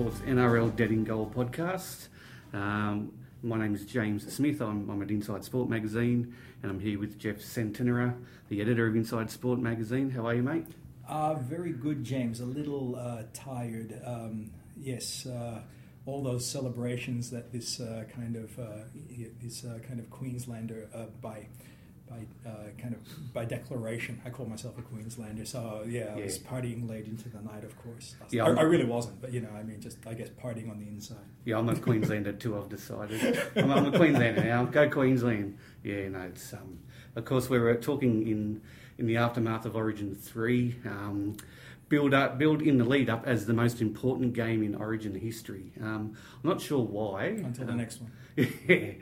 Sports NRL Dead in Goal podcast. Um, my name is James Smith. I'm, I'm, at Inside Sport magazine, and I'm here with Jeff Centenera, the editor of Inside Sport magazine. How are you, mate? Uh, very good, James. A little uh, tired. Um, yes, uh, all those celebrations that this uh, kind of uh, this uh, kind of Queenslander by by uh, kind of by declaration. I call myself a Queenslander, so yeah, I yeah. was partying late into the night, of course. Yeah, I, I, really wasn't, but you know, I mean, just I guess partying on the inside. Yeah, I'm a Queenslander too. I've decided I'm, I'm, a Queenslander now. Go Queensland. Yeah, no, it's um, of course we were talking in in the aftermath of Origin three. Um, build up, build in the lead up as the most important game in Origin history. Um, I'm not sure why. Until the next one. yeah.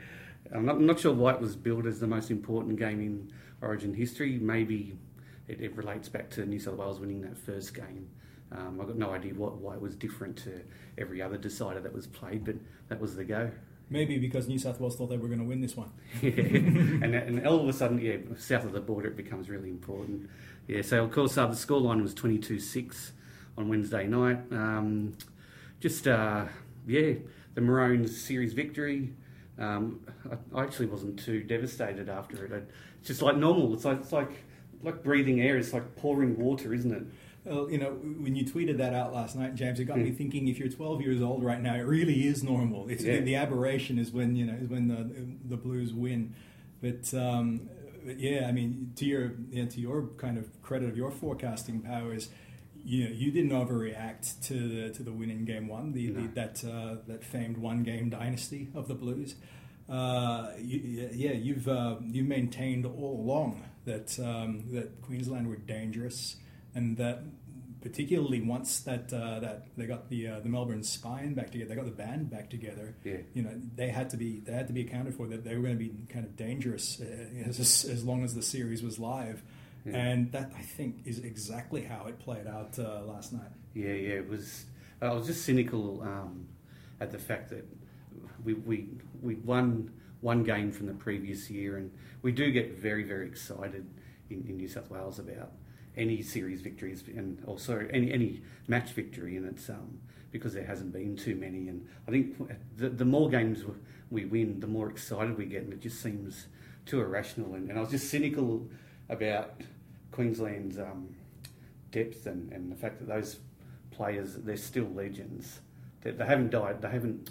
I'm not, not, sure why it was billed as the most important game in Origin history. Maybe it, it relates back to New South Wales winning that first game. Um, I've got no idea what, why it was different to every other decider that was played, but that was the go. Maybe because New South Wales thought they were going to win this one. yeah, and, and all of a sudden, yeah, south of the border, it becomes really important. Yeah, so of course, uh, the scoreline was 22 6 on Wednesday night. Um, just, uh, yeah, the Maroons series victory. Um, I, actually wasn't too devastated after it. It's just like normal. It's like it's like like breathing air. It's like pouring water, isn't it? Well, you know, when you tweeted that out last night, James, it got mm. me hmm. thinking. If you're 12 years old right now, it really is normal. It's yeah. the, aberration is when you know is when the the Blues win. But, um, but yeah, I mean, to your you know, to your kind of credit of your forecasting powers, you know, you didn't overreact to the to the win in game one, the, no. the that uh, that famed one game dynasty of the Blues. Uh, you, yeah, you've uh, you maintained all along that um, that Queensland were dangerous, and that particularly once that uh, that they got the uh, the Melbourne spine back together, they got the band back together. Yeah. you know, they had to be they had to be accounted for that they were going to be kind of dangerous uh, as as long as the series was live. And that I think is exactly how it played out uh, last night. Yeah, yeah, it was. I was just cynical um, at the fact that we we we won one game from the previous year, and we do get very very excited in, in New South Wales about any series victories and also any any match victory, and it's um, because there hasn't been too many. And I think the, the more games we win, the more excited we get, and it just seems too irrational. And, and I was just cynical about Queensland's um, depth and, and the fact that those players they're still legends. They, they haven't died. They haven't.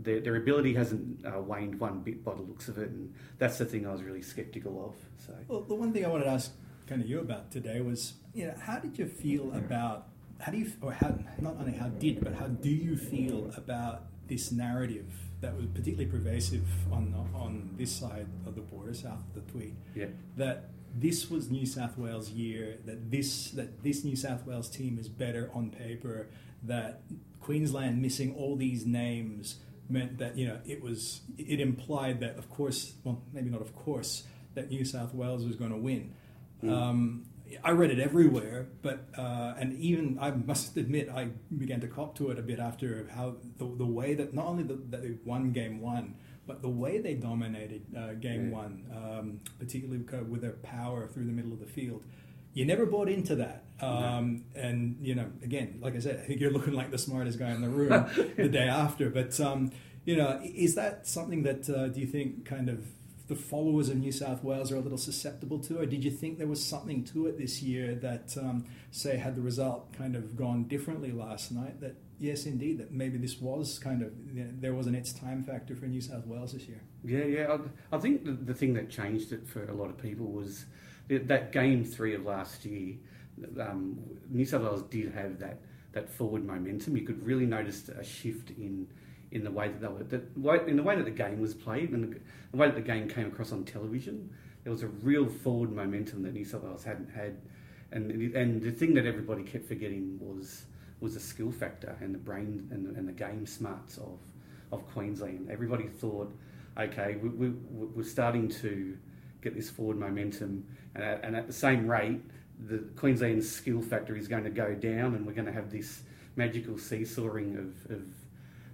Their, their ability hasn't uh, waned one bit by the looks of it, and that's the thing I was really sceptical of. So, well, the one thing I wanted to ask kind of you about today was, you know, how did you feel about how do you or how not only how did but how do you feel about this narrative that was particularly pervasive on on this side of the border, south of the Tweed, yeah. that this was New South Wales year, that this that this New South Wales team is better on paper, that Queensland missing all these names meant that you know it was it implied that of course well maybe not of course that New South Wales was going to win. Mm. Um, I read it everywhere, but uh, and even I must admit I began to cop to it a bit after how the, the way that not only that they won game one, but the way they dominated uh, game yeah. one, um, particularly with their power through the middle of the field, you never bought into that. Um, no. And you know, again, like I said, I think you're looking like the smartest guy in the room the day after. But um, you know, is that something that uh, do you think kind of the followers of New South Wales are a little susceptible to, or did you think there was something to it this year that, um, say, had the result kind of gone differently last night? That yes, indeed, that maybe this was kind of there was an its time factor for New South Wales this year. Yeah, yeah. I, I think the, the, thing that changed it for a lot of people was that game three of last year. Um, New South Wales did have that that forward momentum. You could really notice a shift in in the way that they were, the in the way that the game was played and the, the way that the game came across on television. There was a real forward momentum that New South Wales hadn't had, and and the thing that everybody kept forgetting was was the skill factor and the brain and the, and the game smarts of of Queensland. Everybody thought, okay, we, we, we're starting to get this forward momentum, and at, and at the same rate, the Queensland skill factor is going to go down, and we're going to have this magical seesawing of, of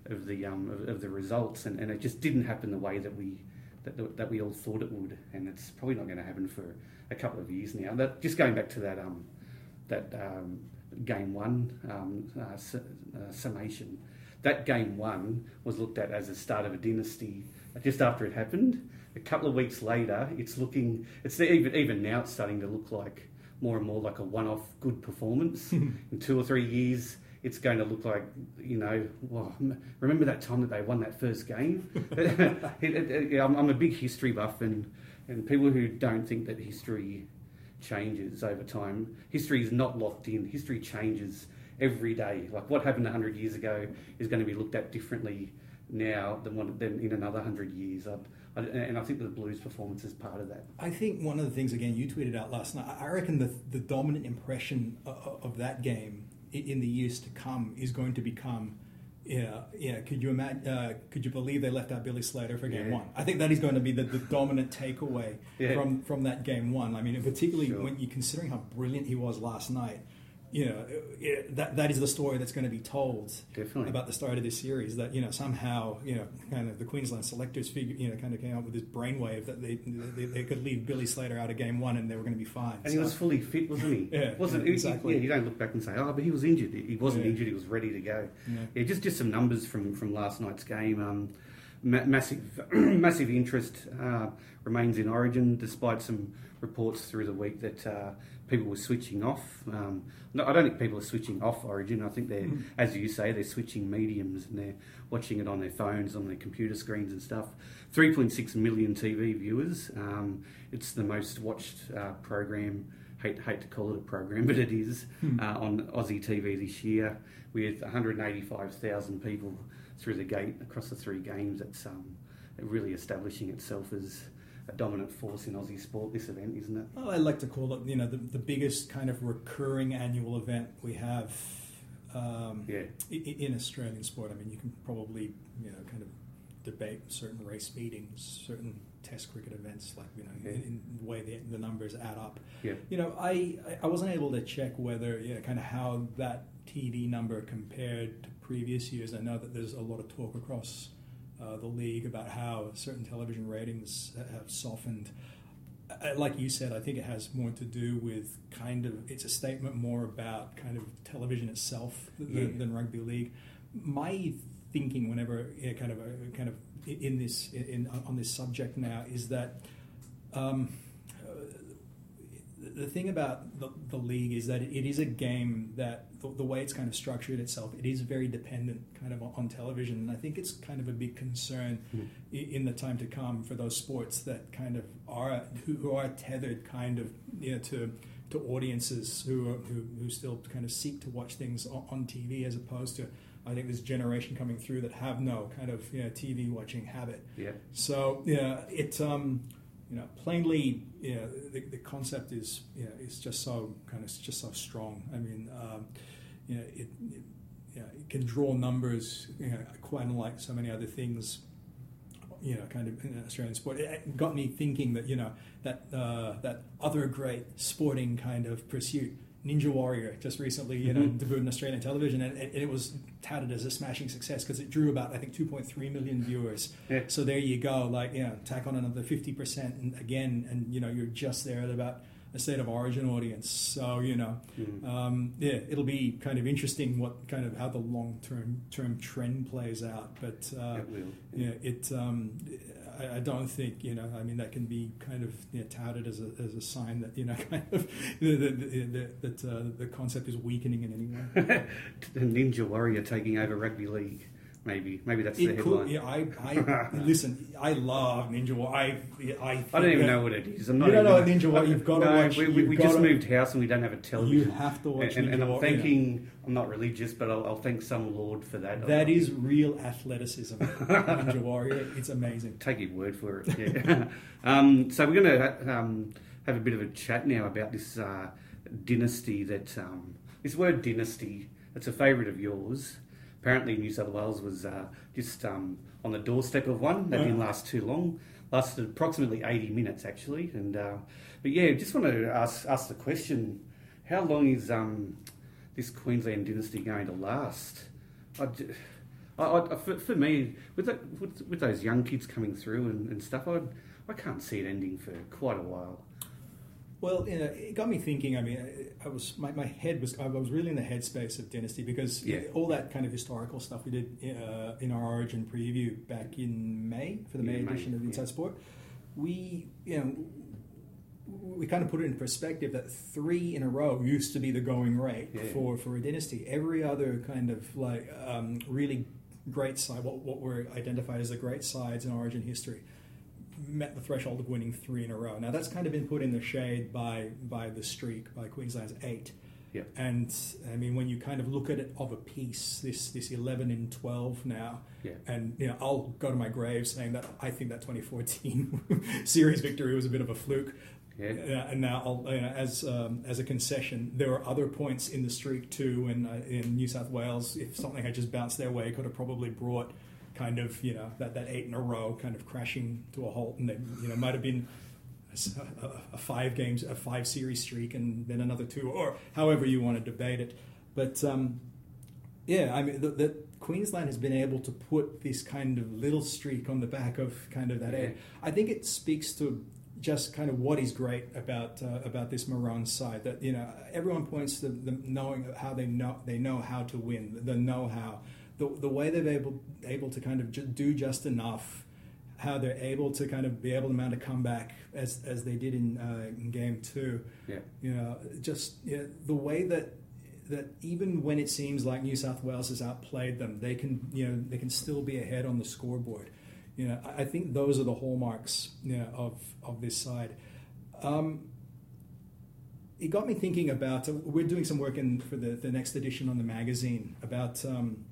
of the um, of, of, the results, and, and it just didn't happen the way that we that, that we all thought it would, and it's probably not going to happen for a couple of years now. That just going back to that um, that um, game one um, uh, su- uh, summation. That game one was looked at as the start of a dynasty just after it happened. A couple of weeks later, it's looking, it's even, even now it's starting to look like more and more like a one off good performance. In two or three years, it's going to look like, you know, well, remember that time that they won that first game? it, it, it, I'm, I'm a big history buff, and, and people who don't think that history changes over time, history is not locked in, history changes every day. Like what happened 100 years ago is going to be looked at differently now than, than in another 100 years. I, I, and I think the Blues performance is part of that. I think one of the things, again, you tweeted out last night, I reckon the, the dominant impression of, of that game in the years to come is going to become. Yeah, yeah. Could you imagine? Uh, could you believe they left out Billy Slater for game Yeah. one? I think that is going to be the, the dominant takeaway Yeah. from from that game one. I mean, particularly Sure. when you're considering how brilliant he was last night. You know, it, that that is the story that's going to be told Definitely. about the start of this series. That you know somehow you know kind of the Queensland selectors figure you know kind of came up with this brainwave that they, they they could leave Billy Slater out of game one and they were going to be fine. And he was fully fit, wasn't he? Yeah, wasn't yeah, he- exactly. Yeah, you don't look back and say, "Oh, but he was injured." He wasn't Yeah. injured; he was ready to go. Yeah. Yeah, just just some numbers from from last night's game. Um, massive massive interest uh, remains in Origin, despite some reports through the week that uh, people were switching off. Um, no, I don't think people are switching off Origin. I think they're, as you say, they're switching mediums and they're watching it on their phones, on their computer screens and stuff. 3.6 million TV viewers. Um, it's the most watched uh, program. Hate hate to call it a program, but it is uh, on Aussie TV this year with 185,000 people through the gate across the three games. It's um, really establishing itself as a dominant force in Aussie sport. This event, isn't it? Well, I like to call it, you know, the, the biggest kind of recurring annual event we have um, Yeah. in Australian sport. I mean, you can probably, you know, kind of debate certain race meetings, certain Test cricket events, like you know, Yeah. in, in the way the, the numbers add up. Yeah. You know, I I- I wasn't able to check whether, you know, kind of how that TD number compared to previous years. I know that there's a lot of talk across uh, the league about how certain television ratings have softened. Uh, Like you said, I think it has more to do with kind of it's a statement more about kind of television itself than, Yeah. than rugby league. My thinking, whenever yeah, kind of uh, kind of in this in on this subject now, is that. Um, the thing about the, the league is that it is a game that the, the way it's kind of structured itself, it is very dependent kind of on, on television, and I think it's kind of a big concern Mm. i- in the time to come for those sports that kind of are who, who are tethered kind of you know to to audiences who, are, who who still kind of seek to watch things on, on TV as opposed to I think this generation coming through that have no kind of you know, TV watching habit. Yeah. So yeah, it um, you know plainly you know, the, the concept is you know, is just so kind of just so strong. I mean, um, you know, it, it you know, it can draw numbers you know, quite unlike so many other things. You know, kind of in Australian sport. It got me thinking that you know that uh, that other great sporting kind of pursuit. Ninja Warrior just recently, you know, Mhm. debuted in Australian television, and it, it was touted as a smashing success because it drew about I think 2.3 million viewers. Yeah. So there you go, like you know, tack on another 50 percent, and again, and you know, you're just there at about a state of origin audience. So you know, Mm. um, yeah, it'll be kind of interesting what kind of how the long term term trend plays out. But uh, it will. yeah, it. Um, I, I don't think you know. I mean, that can be kind of you know, touted as a, as a sign that you know, kind of the, the, the, that uh, the concept is weakening in any way. The Ninja Warrior taking over rugby league. Maybe, maybe that's the headline. could, yeah, I, I listen. I love Ninja Warrior. I, I, I don't even know what it is. I'm not You don't know what Ninja Warrior- you've gotta watch- We, we, we just gotta- moved house and we don't have a television. You have to watch and, and, and I'm Warrior. I'm not religious, but I'll, I'll thank some Lord for that. That I'll- is real athleticism. Ninja Warrior. It's amazing. take your word for it. Yeah. um, so we're going to um, have a bit of a chat now about this uh, dynasty. That um, this word dynasty. It's a favourite of yours. Apparently, New South Wales was uh, just um, on the doorstep of one. That didn't last too long. Lasted approximately 80 minutes, actually. And uh, but yeah, just want to ask ask the question: How long is um, this Queensland dynasty going to last? I, I, I, for, for me, with, that, with with those young kids coming through and, and stuff, I I can't see it ending for quite a while. Well, you know, it got me thinking. I mean, I was my, my head was I was really in the headspace of Dynasty because Yeah. all that kind of historical stuff we did uh, in our Origin preview back in May for the Yeah, May May, edition of yeah. Inside Sport. We, you know, we kind of put it in perspective that three in a row used to be the going rate Yeah. for for a dynasty. Every other kind of like um, really great side, what what were identified as the great sides in Origin history, met the threshold of winning three in a row. Now that's kind of been put in the shade by by the streak by Queensland's eight. Yep. And I mean, when you kind of look at it of a piece, this this eleven and twelve now, Yeah. and you know, I'll go to my grave saying that I think that 2014 series victory was a bit of a fluke. Yeah. Uh, and now, I'll, you know, as um, as a concession, there are other points in the streak too. And uh, in New South Wales, if something had just bounced their way, could have probably brought kind of you know that, that eight in a row kind of crashing to a halt, and they you know might have been a five games, a five series streak, and then another two, or however you want to debate it. But um, yeah, I mean, the Queensland has been able to put this kind of little streak on the back of kind of that Yeah. eight. I think it speaks to just kind of what is great about uh, about this Maroon side. That you know, everyone points to the knowing how they know they know how to win, the know how, the the way they've able able to kind of ju- do just enough. How they're able to kind of be able to mount a comeback as as they did in, uh, in game two Yeah. you know, just you know, the way that that even when it seems like New South Wales has outplayed them, they can you know they can still be ahead on the scoreboard. You know, I think those are the hallmarks you know, of of this side. Um, it got me thinking about. Uh, we're doing some work in for the, the next edition on the magazine about um,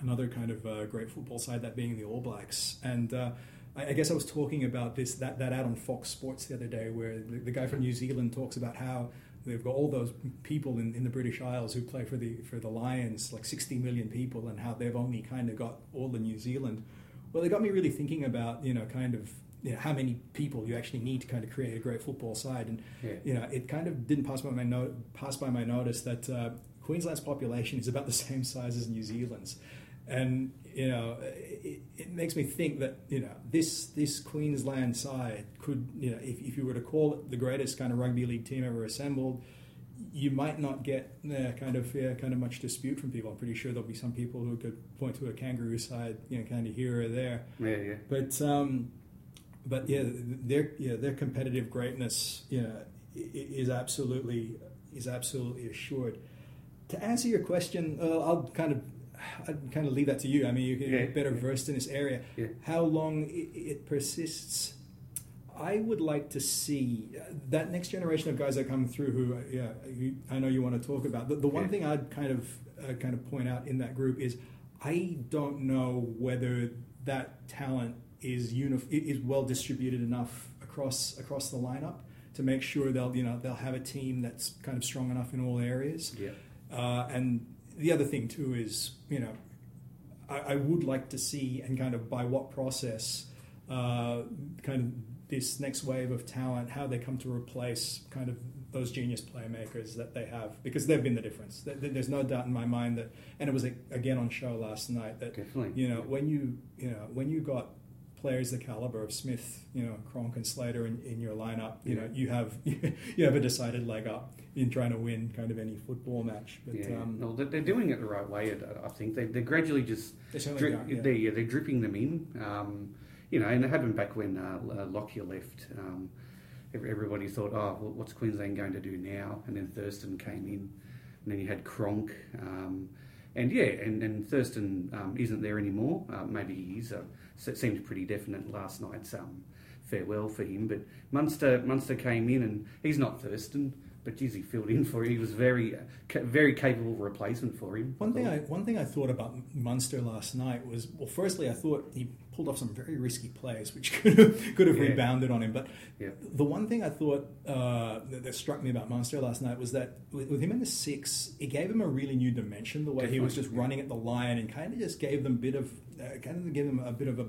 another kind of uh, great football side, that being the All Blacks. And uh, I, I guess I was talking about this that, that ad on Fox Sports the other day, where the, the guy from New Zealand talks about how they've got all those people in, in the British Isles who play for the for the Lions, like 60 million people, and how they've only kind of got all the New Zealand. Well, it got me really thinking about you know kind of you know, how many people you actually need to kind of create a great football side, and Yeah. you know it kind of didn't pass by my no- pass by my notice that uh, Queensland's population is about the same size as New Zealand's, and you know it, it makes me think that you know this this Queensland side could you know if, if you were to call it the greatest kind of rugby league team ever assembled. You might not get uh, kind of yeah, kind of much dispute from people. I'm pretty sure there'll be some people who could point to a kangaroo side, you know, kind of here or there. Yeah. Yeah. But um, but yeah, their yeah their competitive greatness you know is absolutely is absolutely assured. To answer your question, uh, I'll kind of I'd kind of leave that to you. I mean, you're Yeah. better versed in this area. Yeah. How long it, it persists, I would like to see uh, that next generation of guys that come through. Who, uh, yeah, I know you want to talk about. The, the one Yeah. thing I'd kind of uh, kind of point out in that group is I don't know whether that talent is unif- is well distributed enough across across the lineup to make sure they'll you know they'll have a team that's kind of strong enough in all areas. Yeah. Uh, and the other thing too is, you know, I, I would like to see and kind of by what process, uh, kind of this next wave of talent, how they come to replace kind of those genius playmakers that they have, because they've been the difference. There- there- There's no doubt in my mind that, and it was again on show last night that Definitely. you know when you you know when you got players the caliber of Smith, you know Cronk and Slater in, in your lineup, you know you have you have a decided leg up in trying to win kind of any football match. But yeah. um, no, they're, they're doing it the right way. I- think they, they're gradually just they certainly Dri- are, yeah. They're, yeah, they're dripping them in. Um, you know, and it happened back when uh, uh, Lockyer left. Um, everybody thought, oh, well, what's Queensland going to do now? And then Thurston came in, and then you had Cronk. Um, and yeah, and, and Thurston um, isn't there anymore. Uh, maybe he is. Uh, so it seems pretty definite last night's um, farewell for him. But Munster, Munster came in, and he's not Thurston. But geez, he filled in for him. He was very, uh, very capable replacement for him. One thing. I one thing I thought about Munster last night was well, firstly I thought he pulled off some very risky plays which could have could have Yeah. rebounded on him. But Yeah. the one thing I thought uh, that, that struck me about Munster last night was that with, with him in the six, it gave him a really new dimension. The way he was just running at the line and kind of just gave them a bit of uh, kind of gave them a bit of a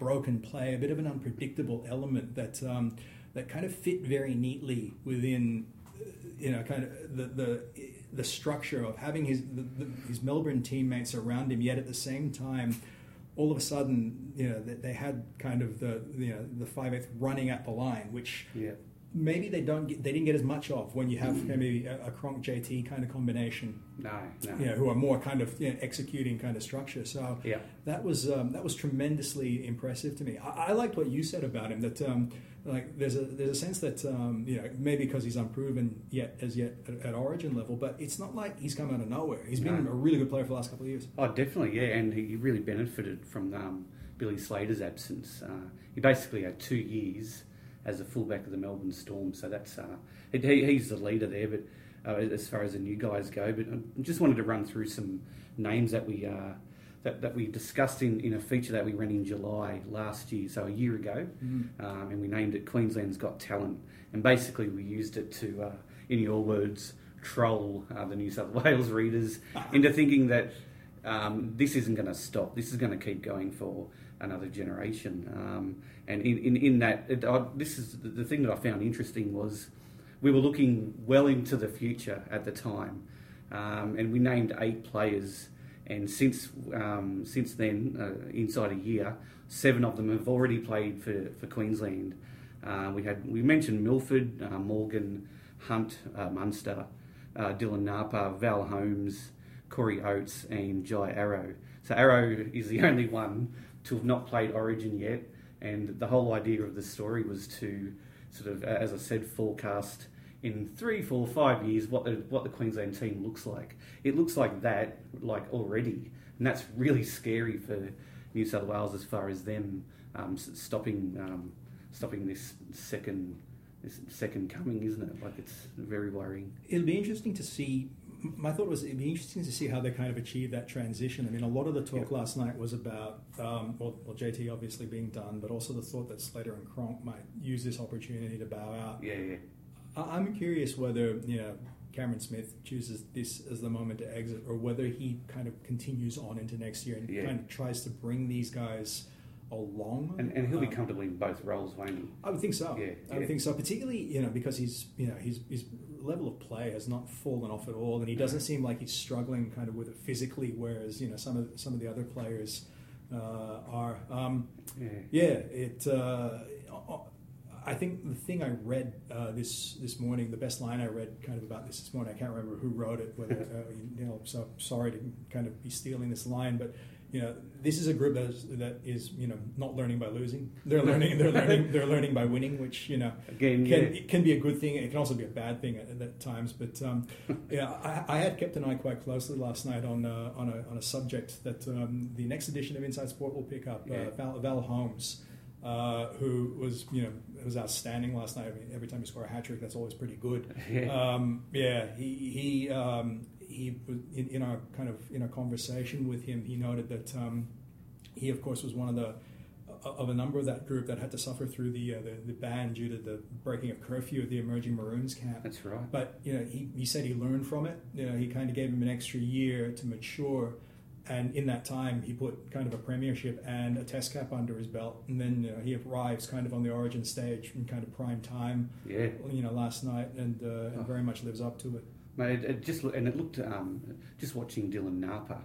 broken play, a bit of an unpredictable element that um, that kind of fit very neatly within uh, you know kind of the the the structure of having his the, the, his Melbourne teammates around him, yet at the same time. All of a sudden, you know, they, they had kind of the you know the five eighth running at the line, which Yeah. Maybe they don't get, they didn't get as much of when you have maybe a, a Cronk JT kind of combination. No, no. You know, who are more kind of you know, executing kind of structure. So Yeah. that was um, that was tremendously impressive to me. I, I liked what you said about him. That um, like there's a there's a sense that um, you know maybe because he's unproven yet as yet at, at Origin level, but it's not like he's come out of nowhere. He's been a really good player for the last couple of years. Oh, definitely, yeah, and he really benefited from um, Billy Slater's absence. Uh, he basically had two years as a fullback of the Melbourne Storm, so that's uh, he, he- he's the leader there. But uh, as far as the new guys go, but I just wanted to run through some names that we uh, that, that we discussed in, in a feature that we ran in July last year, so a year ago, um, and we named it Queensland's Got Talent, and basically we used it to, uh, in your words, troll uh, the New South Wales readers into thinking that um, this isn't going to stop. This is going to keep going for another generation. Um, and in, in, in that, it, I, this is the, thing that I found interesting was we were looking well into the future at the time, um, and we named eight players. And since um, since then, uh, inside a year, seven of them have already played for, for Queensland. Uh, we had we mentioned Milford, uh, Morgan, Hunt, uh, Munster, uh, Dylan Napa, Val Holmes, Corey Oates, and Jai Arrow. So Arrow is the only one to have not played Origin yet, and the whole idea of the story was to sort of, as I said, forecast in three, four, five years what the what the Queensland team looks like. It looks like that, like already, and that's really scary for New South Wales as far as them um, stopping um, stopping this second this second coming, isn't it? Like it's very worrying. It'll be interesting to see. My thought was it'd be interesting to see how they kind of achieve that transition. I mean, a lot of the talk last night was about um, well, well, JT obviously being done, but also the thought that Slater and Cronk might use this opportunity to bow out. Yeah, yeah. I- I'm curious whether you know Cameron Smith chooses this as the moment to exit, or whether he kind of continues on into next year and Yeah. kind of tries to bring these guys along. And, and he'll be Um, comfortable in both roles, won't he? I would think so. Yeah, I would yeah. think so. Particularly, you know, because he's, you know, his his level of play has not fallen off at all, and he doesn't seem like he's struggling kind of with it physically, whereas you know some of some of the other players uh, are. Um, Yeah. it. Uh, I think the thing I read uh, this this morning, the best line I read kind of about this this morning, I can't remember who wrote it. Whether uh, you know, so sorry to kind of be stealing this line, but you know, this is a group that is, that is you know not learning by losing. They're learning. They're learning. They're learning by winning, which you know Again, can, yeah. it can be a good thing. It can also be a bad thing at, at times. But um, yeah, I, I had kept an eye quite closely last night on uh, on a on a subject that um, the next edition of Inside Sport will pick up. Yeah. Uh, Val, Val Holmes, uh, who was you know was outstanding last night. I mean, every time you score a hat trick, that's always pretty good. Yeah. Um, yeah, he he um, he in, in our kind of in our conversation with him, he noted that um, he of course was one of the of a number of that group that had to suffer through the uh, the, the ban due to the breaking of curfew at the emerging Maroons camp. That's right. But you know, he, he said he learned from it. You know, he kind of gave him an extra year to mature, and in that time, he put kind of a premiership and a test cap under his belt. And then you know, he arrives kind of on the Origin stage in kind of prime time. Yeah. You know, last night, and, uh, and very much lives up to it. Mate, it, it just and it looked um, just watching Dylan Napa,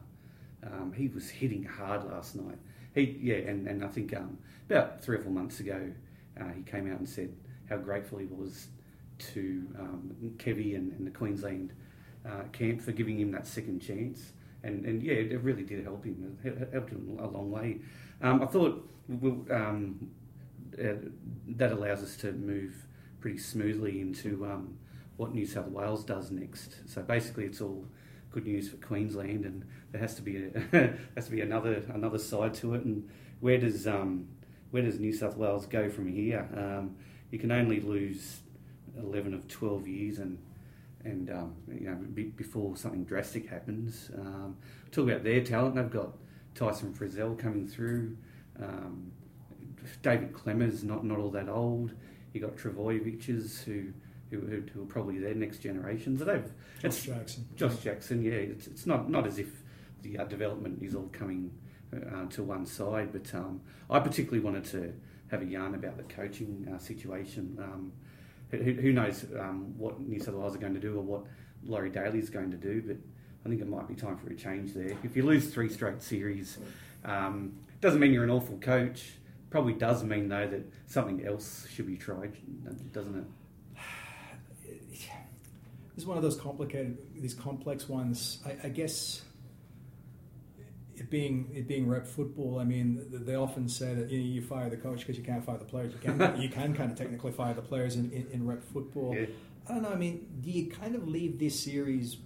um, he was hitting hard last night. He yeah, and, and I think um, about three or four months ago, uh, he came out and said how grateful he was to um, Kevy and, and the Queensland uh, camp for giving him that second chance. And, and yeah, it really did help him. It helped him a long way. Um, I thought we'll, um, uh, that allows us to move pretty smoothly into um, what New South Wales does next. So basically, it's all good news for Queensland, and there has to be a, has to be another another side to it. And where does um, where does New South Wales go from here? Um, you can only lose eleven of twelve years, and and um, you know be, before something drastic happens. Um, talk about their talent. They've got Tyson Frizell coming through. Um, David Klemmer's, not not all that old. You got Trbojevics who, who who are probably their next generation. So they've Josh Jackson. Josh Jackson. Yeah, it's, it's not not as if the uh, development is all coming uh, to one side. But um, I particularly wanted to have a yarn about the coaching uh, situation. Um, who, who knows um, what New South Wales are going to do or what Laurie Daley is going to do? But I think it might be time for a change there. If you lose three straight series, um, doesn't mean you're an awful coach. Probably does mean though that something else should be tried, doesn't it? This is one of those complicated, these complex ones. I, I guess it being it being rep football. I mean, they often say that you, know, you fire the coach because you can't fire the players. You can you can kind of technically fire the players in, in, in rep football. Yeah. I don't know. I mean, do you kind of leave this series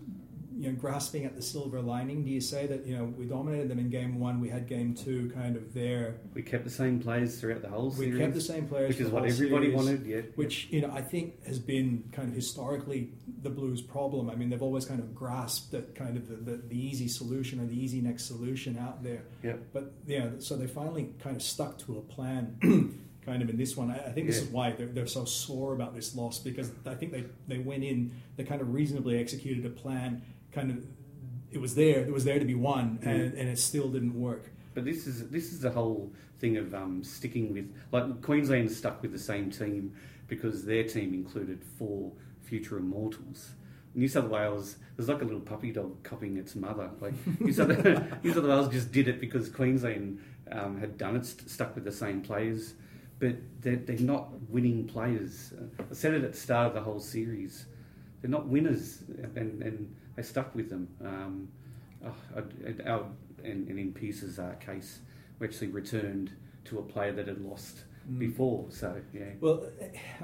you know, grasping at the silver lining? Do you say that you know we dominated them in game one, we had game two kind of there? We kept the same players throughout the whole series. We kept the same players, which is what everybody series, wanted. Yeah, Which you know I think has been kind of historically the Blues' problem. I mean, they've always kind of grasped at kind of the, the, the easy solution or the easy next solution out there. yeah, But yeah, so they finally kind of stuck to a plan. Kind of in this one, I think this Yeah. is why they're, they're so sore about this loss because I think they, they went in, they kind of reasonably executed a plan. Kind of, it was there, it was there to be won, and, and it still didn't work. But this is this is the whole thing of um, sticking with like Queensland stuck with the same team because their team included four future immortals. New South Wales there's like a little puppy dog copying its mother. Like New South, New South Wales just did it because Queensland um, had done it, st- stuck with the same players, but they're, they're not winning players. Uh, I said it at the start of the whole series. They're not winners, and, and they stuck with them. Um, oh, I- our, and, and in Pearce's uh, case, we actually returned to a player that had lost Mm. before. So yeah, Well,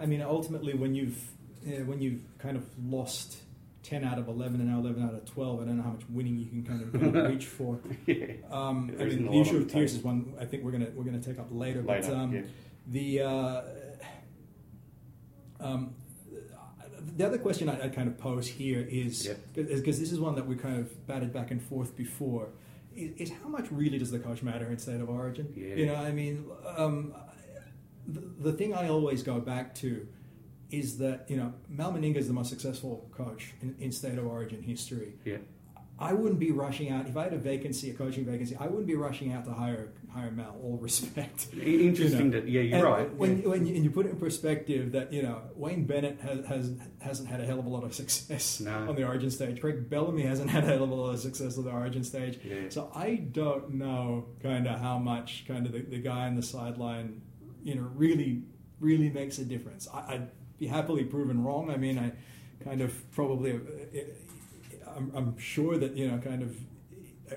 I mean, ultimately, when you've uh, when you've kind of lost ten out of eleven and now eleven out of twelve, I don't know how much winning you can kind of, kind of reach for. yeah, Um, I mean, the issue of the Pearce table. is one I think we're gonna we're gonna take up later. later. But um, yeah. the uh, um, the other question I, I kind of pose here is because this is one that we kind of batted back and forth before. Is, is how much really does the coach matter in state of origin? Yeah. You know, I mean, um, the, the thing I always go back to is that you know Mal Meninga is the most successful coach in, in state of origin history. Yeah. I wouldn't be rushing out if I had a vacancy, a coaching vacancy. I wouldn't be rushing out to hire hire Mal. All respect. Interesting You know, that yeah, you're And right. When, yeah. when you, and you put it in perspective that you know Wayne Bennett has, has hasn't had a hell of a lot of success No. on the Origin stage. Craig Bellamy hasn't had a hell of a lot of success on the Origin stage. Yeah. So I don't know kind of how much kind of the, the guy on the sideline, you know, really really makes a difference. I, I'd be happily proven wrong. I mean, I kind of probably. Uh, uh, I'm, I'm sure that you know, kind of,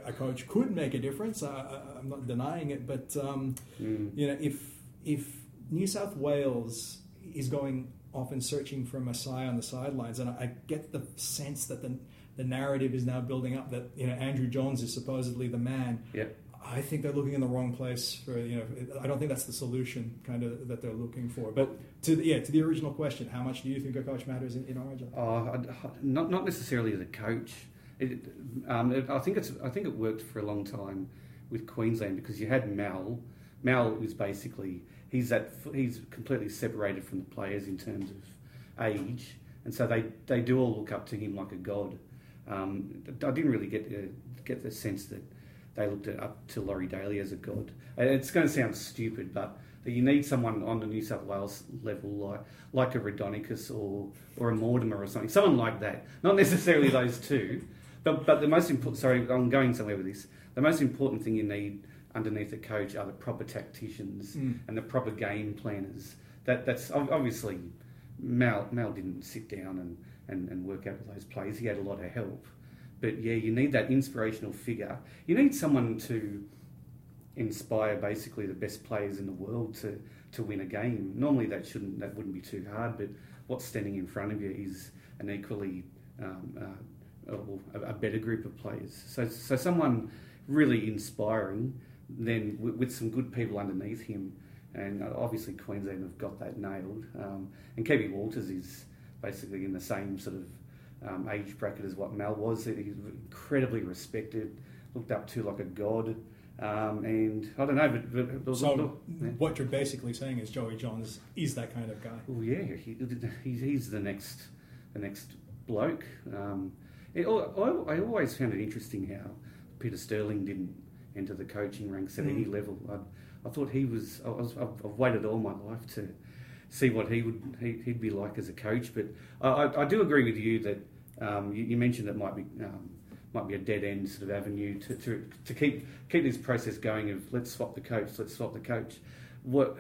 a coach could make a difference. I, I, I'm not denying it, but um, Mm. you know, if if New South Wales is going off and searching for a messiah on the sidelines, and I, I get the sense that the the narrative is now building up that you know Andrew Johns is supposedly the man. Yeah. I think they're looking in the wrong place for you know. I don't think that's the solution kind of that they're looking for. But to the, yeah, to the original question, how much do you think a coach matters in, in Origin? Oh, not not necessarily as a coach. It, um, it, I think it's I think it worked for a long time with Queensland because you had Mal. Mal is basically he's that he's completely separated from the players in terms of age, and so they, they do all look up to him like a god. Um, I didn't really get the, get the sense that they looked up to Laurie Daley as a god. And It's going to sound stupid, but you need someone on the New South Wales level like like a Redonicus or or a Mortimer or something, someone like that. Not necessarily those two, but but the most important. Sorry, I'm going somewhere with this. The most important thing you need underneath a coach are the proper tacticians Mm. and the proper game planners. That that's obviously Mal Mal didn't sit down and, and, and work out those plays. He had a lot of help. But yeah, you need that inspirational figure. You need someone to inspire basically the best players in the world to, to win a game. Normally that shouldn't that wouldn't be too hard, but what's standing in front of you is an equally um, uh, or a, a better group of players. So so someone really inspiring, then with, with some good people underneath him, and uh, obviously Queensland have got that nailed. Um, and Kevin Walters is basically in the same sort of um, age bracket as what Mal was. He's incredibly respected, looked up to like a god. Um, and I don't know, but, but, but So yeah. what you're basically saying is Joey Johns is that kind of guy. Well, yeah, he, he's, he's the next the next bloke. Um, it, I, I always found it interesting how Peter Sterling didn't enter the coaching ranks at Mm. any level. I, I thought he was. I was I've, I've waited all my life to see what he would he, he'd be like as a coach. But I, I, I do agree with you that um, you, you mentioned it might be. Um, might be a dead end sort of avenue to, to, to keep keep this process going of let's swap the coach, let's swap the coach. What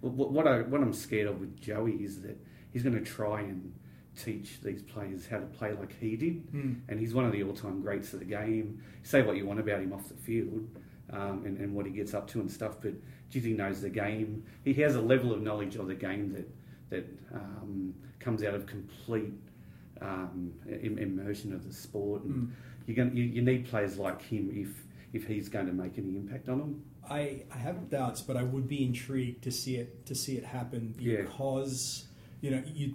what, what I what I'm scared of with Joey is that he's going to try and teach these players how to play like he did. Mm. And he's one of the all-time greats of the game. Say what you want about him off the field um, and, and what he gets up to and stuff, but do you think he knows the game? He has a level of knowledge of the game that that um, comes out of complete um, im- immersion of the sport. And Mm. you're going you, you need players like him if if he's going to make any impact on them. I, I have doubts, but I would be intrigued to see it to see it happen Yeah. because you know you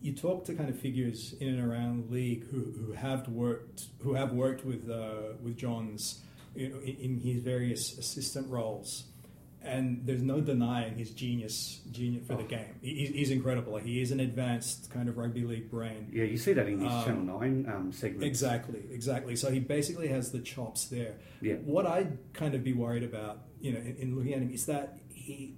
you talk to kind of figures in and around the league who, who have worked who have worked with uh, with Johns you know, in, in his various assistant roles, and there's no denying his genius genius for the Oh. game. He, he's incredible. He is an advanced kind of rugby league brain. Yeah, you see that in his Um, Channel Nine um, segment. Exactly, exactly. So he basically has the chops there. Yeah. What I'd kind of be worried about, you know, in, in looking at him is that he,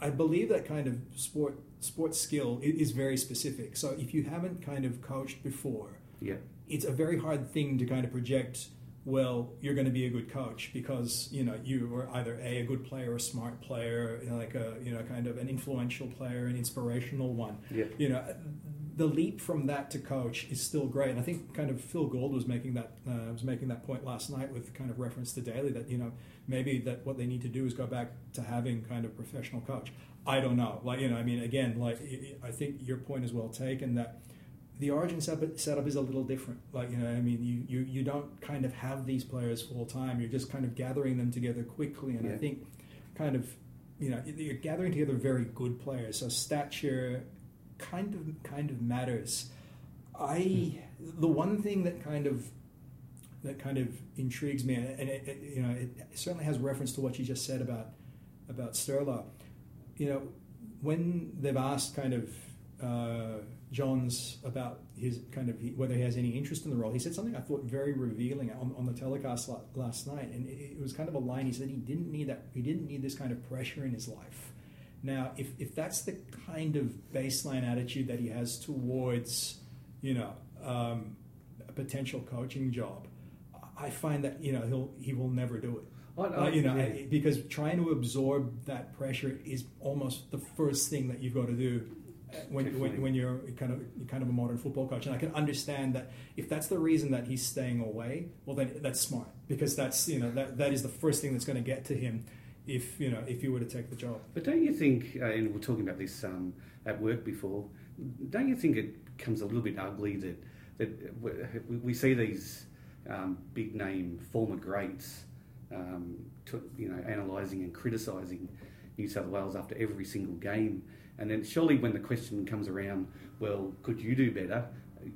I believe that kind of sport sports skill is very specific. So if you haven't kind of coached before, Yeah, it's a very hard thing to kind of project. Well, you're going to be a good coach because you know you are either a a good player, a smart player, you know, like a you know kind of an influential player, an inspirational one yeah, you know, the leap from that to coach is still great. And I think kind of Phil Gould was making that uh, was making that point last night with kind of reference to Daley that you know maybe that what they need to do is go back to having kind of professional coach. I don't know. Like you know, I mean, again, like I- think your point is well taken that the origin setup setup is a little different. Like you know, I mean, you you, you don't kind of have these players full time. You're just kind of gathering them together quickly, and I think kind of you know you're gathering together very good players. So stature kind of kind of matters. I the one thing that kind of that kind of intrigues me, and it, it, you know, it certainly has reference to what you just said about about Sterlo. You know, when they've asked kind of uh, Johns about his kind of whether he has any interest in the role, he said something I thought very revealing on, on the telecast last night, and it, it was kind of a line. He said he didn't need that. He didn't need this kind of pressure in his life. Now, if, if that's the kind of baseline attitude that he has towards, you know, um, a potential coaching job, I find that you know he'll he will never do it. I, Uh, you know, yeah. I- because trying to absorb that pressure is almost the first thing that you've got to do uh, when, when, when you're kind of you're kind of a modern football coach. And I can understand that if that's the reason that he's staying away, well, then that's smart because that's you know that that is the first thing that's going to get to him if you know if you were to take the job. But don't you think, uh, and we're talking about this um, at work before, don't you think it comes a little bit ugly that that we, we see these um, big name former greats, um, to, you know, analysing and criticising New South Wales after every single game, and then surely when the question comes around, well, could you do better?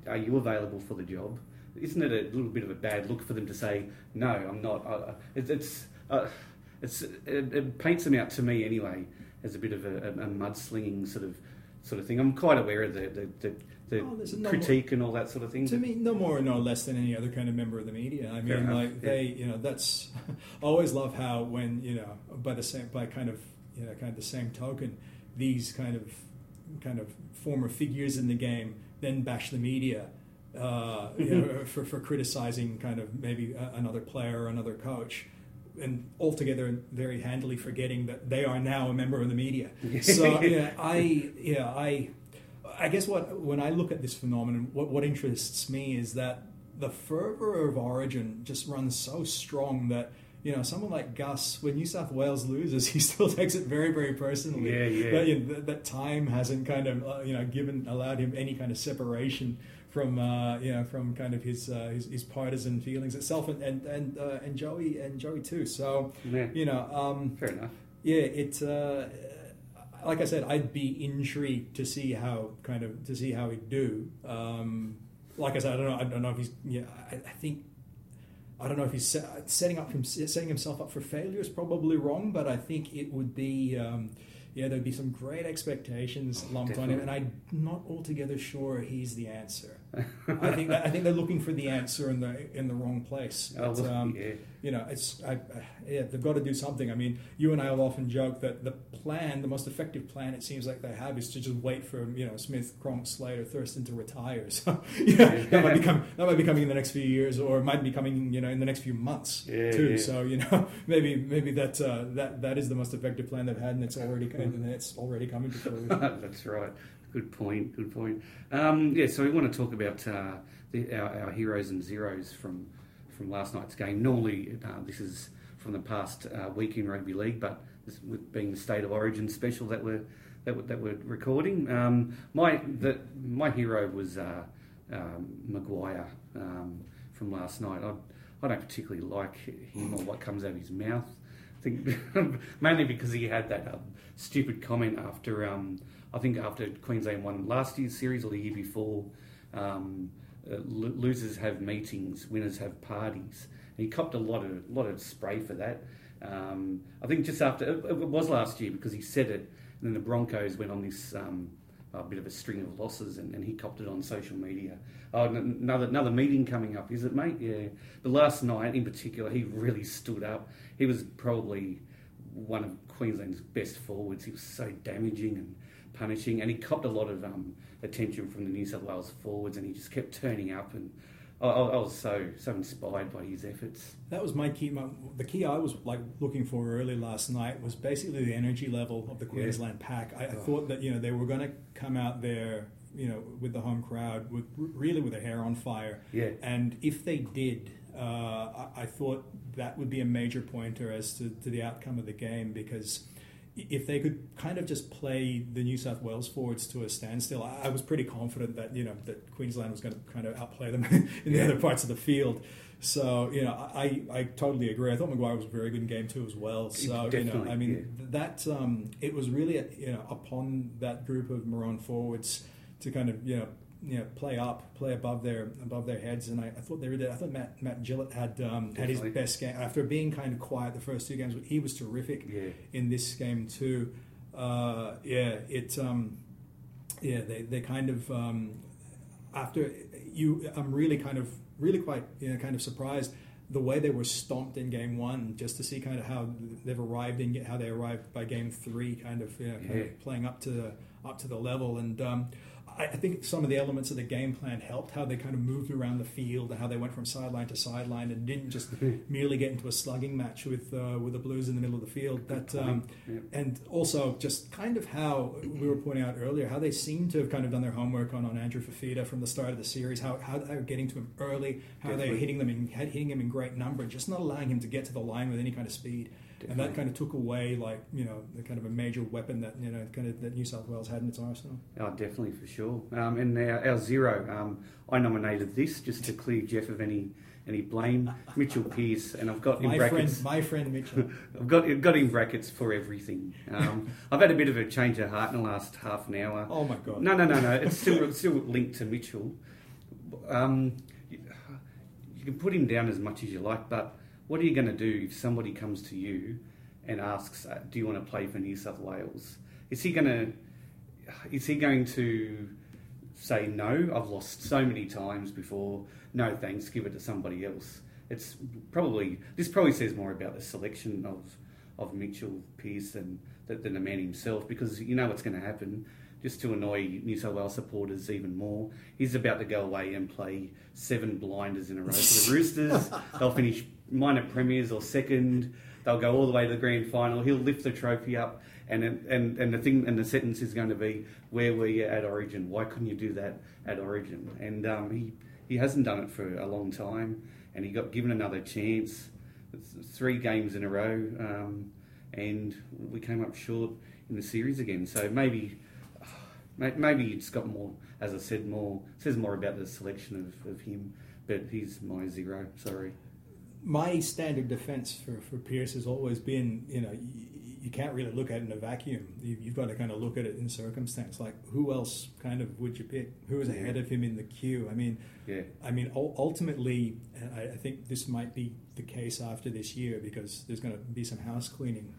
Are you available for the job? Isn't it a little bit of a bad look for them to say, no, I'm not? Uh, it, it's uh, it's, it, it paints them out to me anyway as a bit of a, a, a mudslinging sort of sort of thing. I'm quite aware of the the, the, the Oh, no critique and all that sort of thing. To me, no more or no less than any other kind of member of the media. I mean, like yeah. they, you know, that's. I always love how when you know, by the same, by kind of, you know, kind of the same token, these kind of, kind of former figures in the game then bash the media. Uh, you know, for, for criticizing kind of maybe another player or another coach, and altogether very handily forgetting that they are now a member of the media. So yeah, I yeah I I guess what when I look at this phenomenon, what what interests me is that the fervor of Origin just runs so strong that you know someone like Gus, when New South Wales loses, he still takes it very very personally. Yeah, yeah. That, you know, that, that time hasn't kind of uh, you know given allowed him any kind of separation from uh, you know from kind of his, uh, his his partisan feelings itself, and and and, uh, and Joey and Joey too. So yeah, you know. Um, fair enough. yeah, it. Uh, like I said, I'd be intrigued to see how kind of to see how he'd do. Um, like I said, I don't know. I don't know if he's. Yeah, I, I think. I don't know if he's set, setting up him, setting himself up for failure is probably wrong, but I think it would be. Um, yeah, there'd be some great expectations lumped on him, and I'm not altogether sure he's the answer. I think that, I think they're looking for the answer in the in the wrong place. Oh, But, um, yeah. you know, it's I, yeah, they've got to do something. I mean, you and I have often joked that the plan, the most effective plan, it seems like they have, is to just wait for you know Smith, Cronk, Slater, Thurston to retire. So yeah, that might be coming. That might be coming in the next few years, or it might be coming you know in the next few months Yeah, too. yeah. So you know, maybe maybe that uh, that that is the most effective plan they've had, and it's already and it's already coming to fruition. That's right. Good point. Good point. Um, yeah, so we want to talk about uh, the, our, our, heroes and zeros from from last night's game. Normally, uh, this is from the past uh, week in rugby league, but this, with being the state of origin special that we're that, we're, that we're recording, um, my the, my hero was uh, um, McGuire um, from last night. I, I don't particularly like him or what comes out of his mouth. I think mainly because he had that um, stupid comment after um, I think after Queensland won last year's series or the year before. Um, uh, losers have meetings, winners have parties. And he copped a lot of lot of spray for that. Um, I think just after it, it, was last year because he said it, and then the Broncos went on this um, a bit of a string of losses, and, and he copped it on social media. Oh, another another meeting coming up, is it, mate? Yeah. But last night, in particular, he really stood up. He was probably one of Queensland's best forwards. He was so damaging and punishing, and he copped a lot of um, attention from the New South Wales forwards, and he just kept turning up and. I, I was so so inspired by his efforts. That was my key. My, the key I was like looking for early last night was basically the energy level of the Queensland yeah. pack. I, I, thought that you know they were going to come out there, you know, with the home crowd, with really with their hair on fire. Yeah. And if they did, uh, I, I, thought that would be a major pointer as to, to the outcome of the game because if they could kind of just play the New South Wales forwards to a standstill, I was pretty confident that you know that Queensland was going to kind of outplay them in the other parts of the field. So you know, I, I totally agree. I thought McGuire was a very good in game two as well. So Definitely, you know, I mean yeah. that um, it was really you know upon that group of Maroon forwards to kind of you know you know play up, play above their above their heads, and I, I thought they were. I thought Matt Matt Gillett had um, had his best game after being kind of quiet the first two games. But he was terrific yeah. in this game too. Uh, yeah, it. Um, yeah, they they kind of um, after you. I'm really kind of really quite you know kind of surprised the way they were stomped in game one, just to see kind of how they've arrived in how they arrived by game three, kind of, you know, kind yeah. of playing up to the, up to the level and. Um, I, think some of the elements of the game plan helped how they kind of moved around the field and how they went from sideline to sideline and didn't just merely get into a slugging match with uh, with the Blues in the middle of the field. That um, and also just kind of how we were pointing out earlier how they seem to have kind of done their homework on, on Andrew Fifita from the start of the series. How how they were getting to him early, how they're hitting them in hitting him in great number, and just not allowing him to get to the line with any kind of speed. Definitely. And that kind of took away, like you know, the kind of a major weapon that you know, kind of that New South Wales had in its arsenal. Oh, definitely for sure. Um, and our, our zero, um, I nominated this just to clear Jeff of any any blame. Mitchell Pearce, and I've got in my brackets. Friend, my friend Mitchell. I've got got in brackets for everything. Um, I've had a bit of a change of heart in the last half an hour. Oh my god! No, no, no, no. It's still still linked to Mitchell. Um, you, you can put him down as much as you like, but what are you going to do if somebody comes to you and asks, uh, "Do you want to play for New South Wales?" Is he going to is he going to say no? I've lost so many times before. No, thanks. Give it to somebody else. It's probably this probably says more about the selection of of Mitchell Pearce than than the man himself because you know what's going to happen. Just to annoy New South Wales supporters even more, he's about to go away and play seven blinders in a row for the Roosters. They'll finish minor premiers or second. They'll go all the way to the grand final. He'll lift the trophy up, and and and the thing and the sentence is going to be, "Where were you at Origin? Why couldn't you do that at Origin?" And um, he he hasn't done it for a long time, and he got given another chance, three games in a row, um, and we came up short in the series again. So maybe maybe it's got more, as I said, more says more about the selection of, of him. But he's my zero. Sorry my standard defense for, for Pearce has always been, you know, you, you can't really look at it in a vacuum. You, have got to kind of look at it in circumstance. Like, who else kind of would you pick? Who is ahead of him in the queue? I mean, yeah. I mean, ultimately, I, I think this might be the case after this year because there's going to be some house cleaning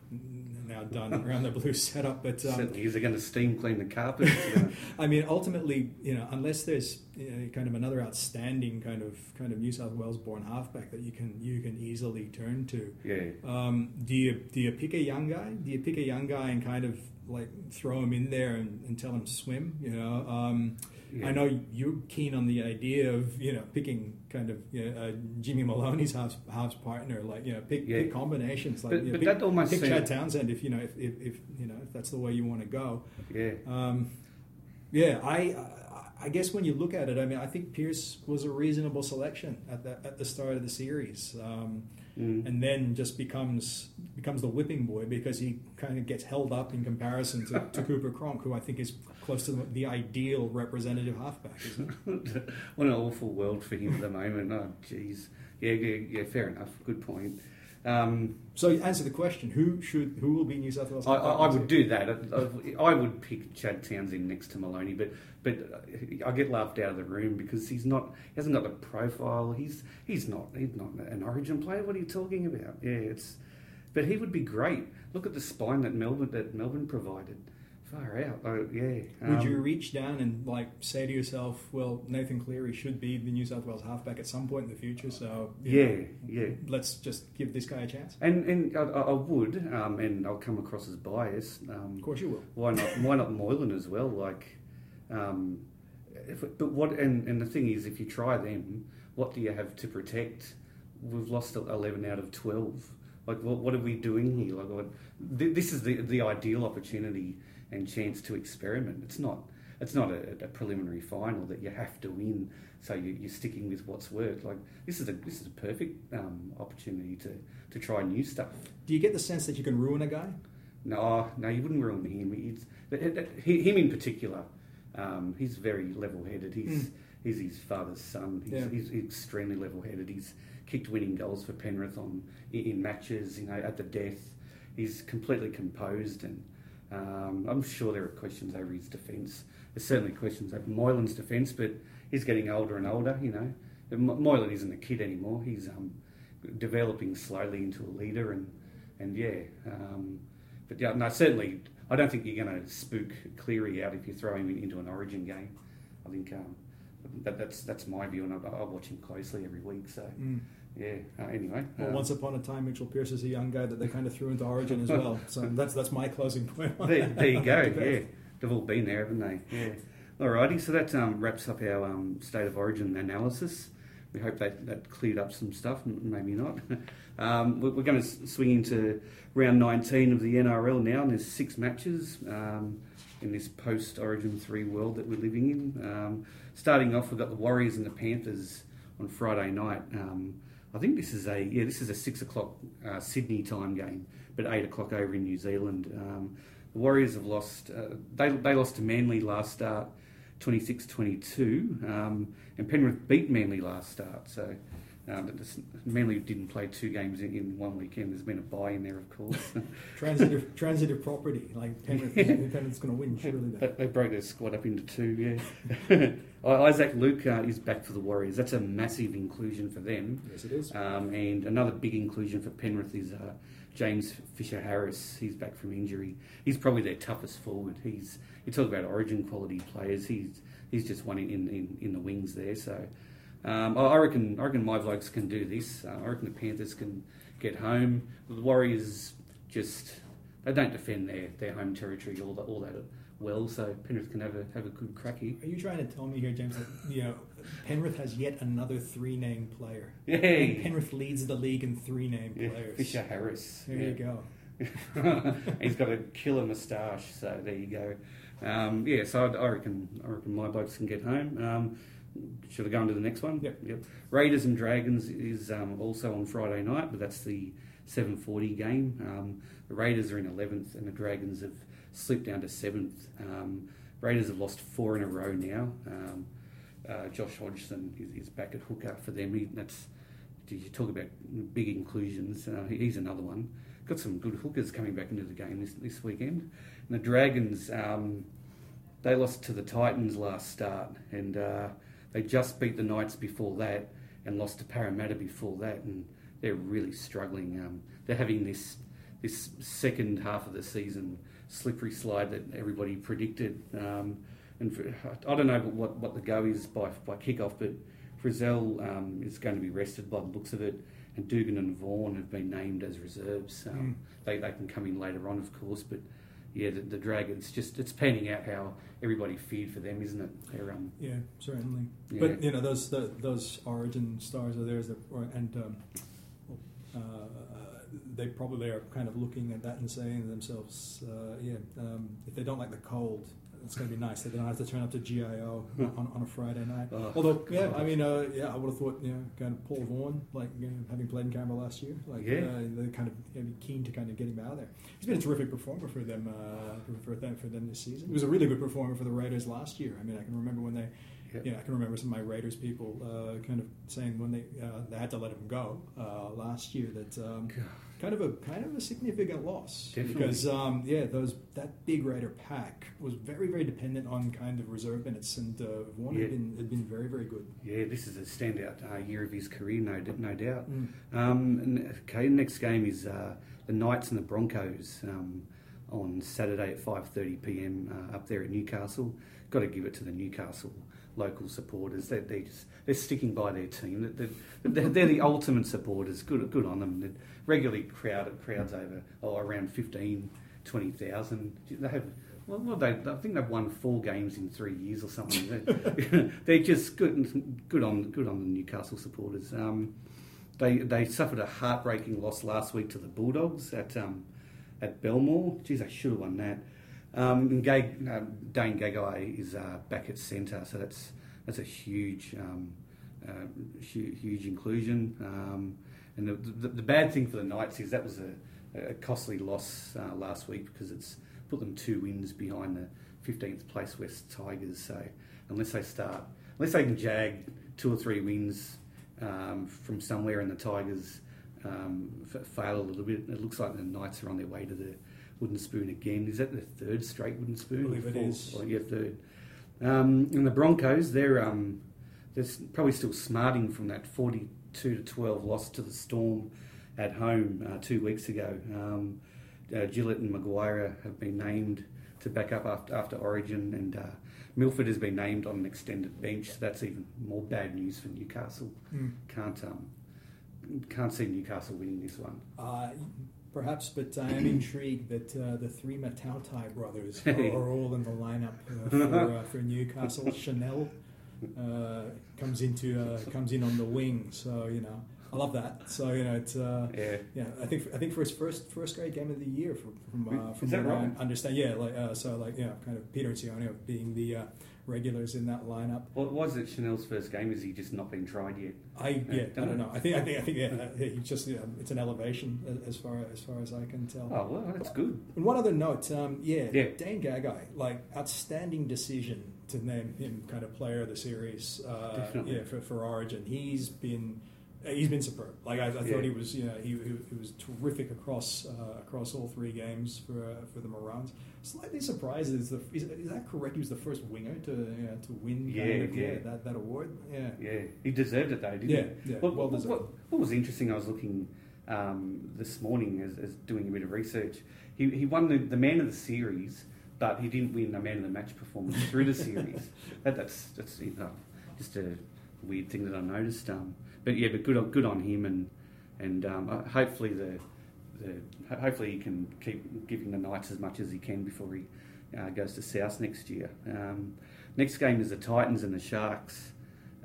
now done around the blue setup. But um, certainly, is it going to steam clean the carpet? I mean, ultimately, you know, unless there's you know, kind of another outstanding kind of kind of New South Wales born halfback that you can you can easily turn to. Yeah. Um, do you do you pick a young guy? Do you pick a young guy and kind of like throw him in there and, and tell him swim? You know. Um, yeah. I know you're keen on the idea of you know picking kind of you know, uh, Jimmy Maloney's house house partner, like you know pick, yeah. pick combinations like but, you know, but pick, that almost pick Chad Townsend if you know if, if, if, you know if that's the way you want to go. Yeah. Um, Yeah, I, I I guess when you look at it, I mean, I think Pearce was a reasonable selection at the at the start of the series, um, Mm. and then just becomes becomes the whipping boy because he kind of gets held up in comparison to, to Cooper Cronk, who I think is close to the, the ideal representative halfback, isn't it? what an awful world for him at the moment. Oh, jeez. Yeah, yeah, yeah, fair enough. Good point. Um, So answer the question: Who should who will be New South Wales? I, I, I would do that. I, I would pick Chad Townsend next to Maloney, but but I get laughed out of the room because he's not. He hasn't got the profile. He's he's not he's not an Origin player. What are you talking about? Yeah, it's. But he would be great. Look at the spine that Melbourne that Melbourne provided. Far out. Oh, yeah. Would Um, you reach down and like say to yourself, "Well, Nathan Cleary should be the New South Wales halfback at some point in the future"? So Yeah, know, yeah. let's just give this guy a chance. And and I, I would, um, and I'll come across as biased. Of Um, course, you will. why not? Why not Moylan as well? Like, um, if, but what? And, and the thing is, if you try them, what do you have to protect? We've lost eleven out of twelve. Like, what, what are we doing here? Like, what, this is the the ideal opportunity and chance to experiment. It's not. It's not a, a preliminary final that you have to win. So you, you're sticking with what's worked. Like this is a this is a perfect um, opportunity to, to try new stuff. Do you get the sense that you can ruin a guy? No, no, you wouldn't ruin him. That- that- he- him in particular. Um, he's very level-headed. He's Mm. he's his father's son. He's, Yeah. he's extremely level-headed. He's kicked winning goals for Penrith on in matches. You know, at the death, he's completely composed, and um, I'm sure there are questions over his defence. There's certainly questions over Moylan's defence, but he's getting older and older. You know, Mo- Moylan isn't a kid anymore. He's um, developing slowly into a leader, and and yeah. Um, but yeah, no, certainly, I don't think you're going to spook Cleary out if you throw him into an Origin game. I think um, that, that's that's my view, and I, I watch him closely every week. So Mm. Yeah. Uh, anyway, Well, um, once upon a time, Mitchell Pearce is a young guy that they kind of threw into Origin as well. So that's that's my closing point. on there, there you go. Yeah, they've all been there, haven't they? Yeah. Alrighty, so that um, wraps up our um, state of origin analysis. We hope that, that cleared up some stuff, maybe not. Um, we're, we're going to swing into round 19 of the NRL now, and there's six matches um, in this post Origin 3 world that we're living in. Um, starting off, we've got the Warriors and the Panthers on Friday night. Um, I think this is a yeah, this is a six o'clock uh, Sydney time game, but eight o'clock over in New Zealand. Um, the Warriors have lost. Uh, they they lost to Manly last start, 26-22, um, and Penrith beat Manly last start. So. Um, but this- Manly didn't play two games in, in one weekend. There's been a buy in there, of course. transitive transitive property. Like Penrith, Penrith's going to win surely. They, they broke their squad up into two, yeah. Isaac Luke uh, is back for the Warriors. That's a massive inclusion for them. Yes, it is. Um, and another big inclusion for Penrith is uh, James Fisher Harris. He's back from injury. He's probably their toughest forward. He's you talk about origin quality players. He's he's just one in, in, in the wings there. So um, I I reckon I reckon my blokes can do this. Uh, I reckon the Panthers can get home. The Warriors just they don't defend their, their home territory all that all that well. So Penrith can have a have a good cracky. Are you trying to tell me here, James, that you know Penrith has yet another three-name player? Yeah, Penrith leads the league in three-name yeah, players. Fisher Harris. There yeah. you go. He's got a killer moustache, so there you go. Um, yeah, so I, I reckon I reckon my blokes can get home. Um, should I go on to the next one? Yep. Yep. Raiders and Dragons is um, also on Friday night, but that's the 7:40 game. Um, the Raiders are in 11th, and the Dragons have slipped down to seventh. Um, Raiders have lost four in a row now. Um, uh, Josh Hodgson is, is back at hooker for them. He, that's you talk about big inclusions. Uh, he's another one. Got some good hookers coming back into the game this, this weekend. And the Dragons, um, they lost to the Titans last start, and uh, they just beat the Knights before that, and lost to Parramatta before that, and they're really struggling. Um, they're having this this second half of the season slippery slide that everybody predicted. Um, and for, I don't know what, what the go is by by kickoff, but Frizell um, is going to be rested by the looks of it, and Dugan and Vaughan have been named as reserves. Um, Mm. they, they can come in later on, of course, but yeah, the, the Dragons just it's panning out how everybody feared for them, isn't it? Um, Yeah, certainly. Yeah. But you know those the, those Origin stars are theirs, that, and um, uh, they probably are kind of looking at that and saying to themselves, uh, "Yeah, um, if they don't like the cold, it's going to be nice that they don't have to turn up to GIO on, on a Friday night. Oh, Although, yeah, I mean, uh, yeah, I would have thought, you know, kind of Paul Vaughan, like you know, having played in Canberra last year, like Yeah. uh, they're kind of you know, keen to kind of get him out of there. He's been a terrific performer for them, uh, for, for them for them this season. He was a really good performer for the Raiders last year. I mean, I can remember when they Yeah. you know, I can remember some of my Raiders people uh, kind of saying when they uh, they had to let him go uh, last year that um. Kind of a kind of a significant loss Definitely. because um, yeah those that big Raider pack was very very dependent on kind of reserve minutes and uh, Vaughan Yeah. had been had been very very good. Yeah, this is a standout uh, year of his career, no, no doubt. Mm. Um, and, okay, next game is uh, the Knights and the Broncos um, on Saturday at 5:30 p.m. Uh, up there at Newcastle. Got to give it to the Newcastle local supporters. They they just they're sticking by their team. They're, they're, they're the ultimate supporters. Good good on them. They're regularly crowded crowds over oh, around 15, 20,000. They have. Well, well, they, I think they've won four games in three years or something. They're, they're just good, good on, good on the Newcastle supporters. Um, they they suffered a heartbreaking loss last week to the Bulldogs at um, at Belmore. Geez, they should have won that. Um, and uh, Dane Gagai is uh, back at centre, so that's that's a huge um, uh, hu- huge inclusion. Um, and the, the, the bad thing for the Knights is that was a, a costly loss uh, last week because it's put them two wins behind the 15th place West Tigers. So unless they start, unless they can jag two or three wins um, from somewhere and the Tigers um, f- fail a little bit, it looks like the Knights are on their way to the wooden spoon again. Is that the third straight wooden spoon? I believe it is. Oh, yeah, third. Um, and the Broncos, they're um, they're probably still smarting from that 42 to 12 loss to the Storm at home uh, two weeks ago. Um, uh, Gillett and McGuire have been named to back up after, after Origin, and uh, Milford has been named on an extended bench. So that's even more bad news for Newcastle. Mm. Can't um, can't see Newcastle winning this one. Uh, perhaps, but I am intrigued that uh, the three Mata'utia brothers are, are all in the lineup uh, for, uh, for Newcastle. Chanel uh, comes into uh, comes in on the wing, so you know I love that. So you know it's. Uh, Yeah, yeah, I think I think for his first first grade game of the year from from, uh, from what right? I understand. Yeah, like uh, so like yeah, kind of Peter and Sione being the uh, regulars in that lineup. what was it Chanel's first game? Is he just not been tried yet? I yeah, I don't know. know. I think I think I think yeah, uh, he just yeah, it's an elevation as far as far as I can tell. Oh well, that's good. And one other note, um, yeah, Yeah. Dan Gagai, like outstanding decision to name him kind of player of the series. Uh, Definitely. yeah, for, for Origin, he's been uh, he's been superb. Like I, I Yeah. thought he was, you know, he, he, he was terrific across uh, across all three games for uh, for the Maroons. Slightly surprised is the is, is that correct? He was the first winger to you know, to win kind Yeah, of, yeah. that that award. Yeah, Yeah, he deserved it though, didn't yeah, he? yeah. What, well what, deserved. what, what was interesting, I was looking um, this morning as, as doing a bit of research. He, he won the, the man of the series, but he didn't win the man of the match performance through the series. That, that's that's you know, just a weird thing that I noticed. Um, but yeah, but good on, good on him, and and um, uh, hopefully the, the hopefully he can keep giving the Knights as much as he can before he uh, goes to South next year. Um, next game is the Titans and the Sharks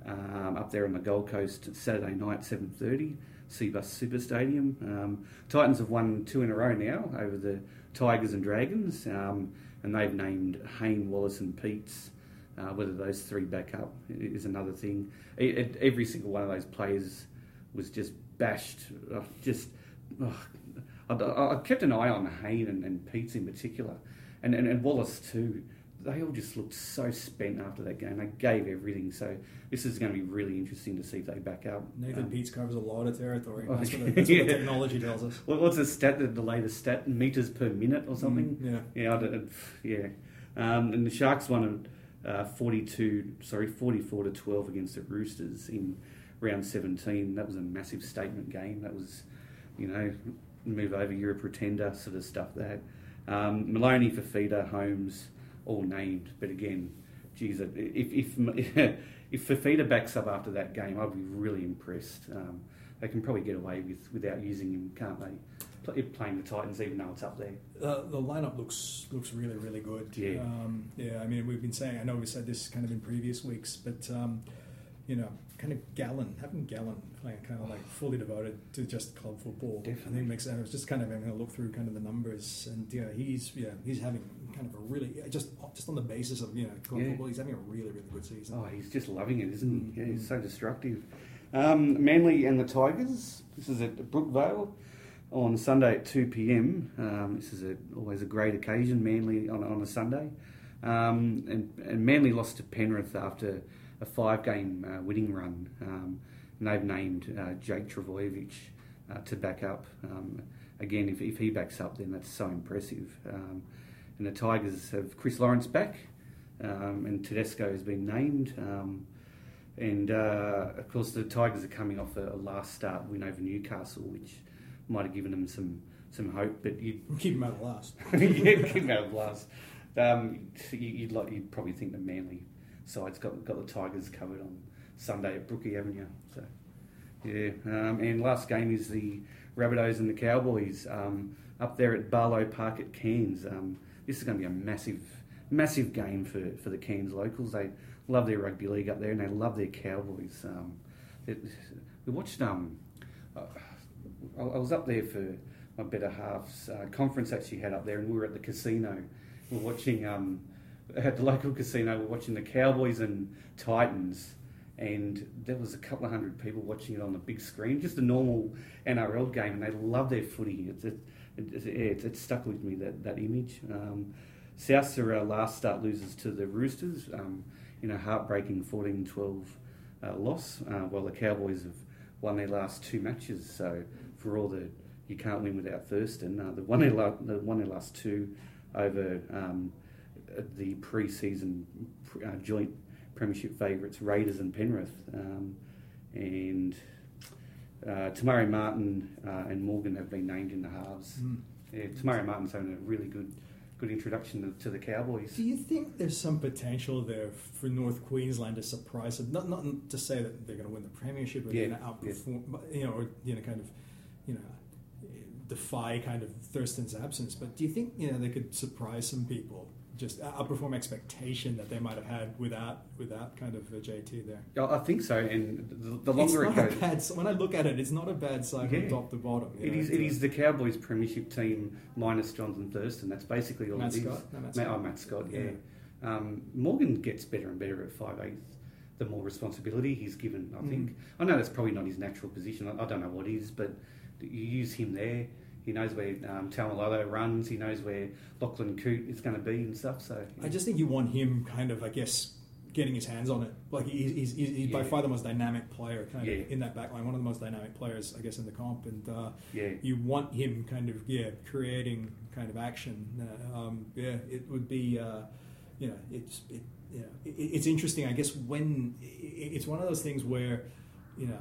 um, up there on the Gold Coast Saturday night, seven thirty. Cbus Super Stadium. Um, Titans have won two in a row now over the Tigers and Dragons, um, and they've named Hayne, Wallace, and Peats. Uh, whether those three back up is another thing. E- e- every single one of those players was just bashed. Uh, just, uh, I, I kept an eye on Hayne and, and Peats in particular, and, and, and Wallace too. They all just looked so spent after that game. They gave everything. So this is going to be really interesting to see if they back up. Nathan Um, Peats covers a lot of territory. That's what, the, that's what the technology tells us. What, what's the stat? The, the latest stat? Meters per minute or something? Mm, yeah. Yeah, I yeah. Um, and the Sharks won uh, 42, sorry, 44 to 12 against the Roosters in round 17. That was a massive statement game. That was, you know, move over, you're a pretender sort of stuff. That um, Maloney, Fifita, Holmes, all named. But again, geez, if if if Fifita backs up after that game, I'd be really impressed. Um, they can probably get away with without using him, can't they? Play- Playing the Titans, even though it's up there. Uh, the lineup looks looks really really good. Yeah. Um, yeah. I mean, we've been saying. I know we said this kind of in previous weeks, but um, you know, kind of Gallen, having Gallen playing kind of like fully devoted to just club football. I Definitely. think makes sense. I was just kind of having a look through kind of the numbers, and yeah, he's yeah he's having kind of a really just just on the basis of you know club Yeah. football, he's having a really really good season. Oh, he's just loving it, isn't he? Yeah, he's so destructive. Um, Manly and the Tigers. This is at Brookvale on Sunday at 2 p.m. Um, this is a, always a great occasion, Manly on, on a Sunday. Um, and, and Manly lost to Penrith after a five game uh, winning run. Um, and they've named uh, Jake Trbojevic uh, to back up. Um, again, if, if he backs up, then that's so impressive. Um, and the Tigers have Chris Lawrence back, um, and Tedesco has been named. And uh, of course, the Tigers are coming off a, a last start win over Newcastle, which might have given them some, some hope. But you, Keep him out of last. yeah, keep them out of last. Um, you, you'd like, you'd probably think the Manly side's got got the Tigers covered on Sunday at Brookie Avenue. So yeah, um, and last game is the Rabbitohs and the Cowboys um, up there at Barlow Park at Cairns. Um, this is going to be a massive, massive game for, for the Cairns locals. They love their rugby league up there, and they love their Cowboys. Um, we watched. Um, uh, I, I was up there for my better half's uh, conference actually had up there, and we were at the casino. We were watching um, at the local casino. We were watching the Cowboys and Titans, and there was a couple of hundred people watching it on the big screen. Just a normal NRL game, and they love their footy. It's it, it, it, it, stuck with me that that image. Um, Souths are our last start losers to the Roosters um, in a heartbreaking 14-12 uh, loss, uh, while the Cowboys have won their last two matches. So for all the you can't win without Thurston, uh, they won their la- they won their last two over um, the pre-season uh, joint premiership favourites Raiders and Penrith, um, and uh, Te Maire Martin uh, and Morgan have been named in the halves. Mm. Yeah, Te Maire Martin's having a really good good introduction to, the Cowboys. Do you think there's some potential there for North Queensland to surprise? Not, not to say that they're going to win the premiership or Yeah, they're going to outperform, but, you know, or you know, kind of, you know, defy kind of Thurston's absence. But do you think you know they could surprise some people, just outperform expectation that they might have had without without kind of a JT there? I think so, and the, the longer it goes, bad. When I look at it, it's not a bad side from Yeah. top to bottom. It know, is. It is the Cowboys' premiership team minus Jonathan Thurston. That's basically all Matt it is. Scott? No, Matt Ma- Scott. Oh, Matt Scott. Yeah. Yeah. Um, Morgan gets better and better at five eight. The more responsibility he's given, I Mm. think. I know that's probably not his natural position. I, I don't know what is, but you use him there. He knows where um, Taumalolo runs. He knows where Lachlan Coote is going to be and stuff. So I just think you want him kind of, I guess, getting his hands on it. Like he's, he's, he's, he's by far the most dynamic player, kind Yeah. of in that back line. One of the most dynamic players, I guess, in the comp. And uh, yeah, you want him kind of, yeah, creating kind of action. Uh, um, yeah, it would be, uh, you know, it's, it, you know, it, it's interesting. I guess when it's one of those things where, you know,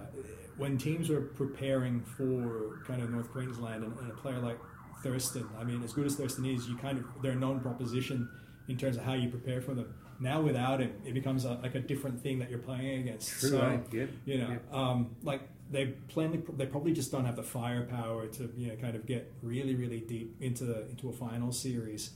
when teams are preparing for kind of North Queensland and, and a player like Thurston, I mean, as good as Thurston is, you kind of they're a known proposition in terms of how you prepare for them. Now without him, it becomes a, like a different thing that you're playing against. true. So? Yeah, you know, yeah. um, like they plainly they probably just don't have the firepower to you know kind of get really really deep into into a final series.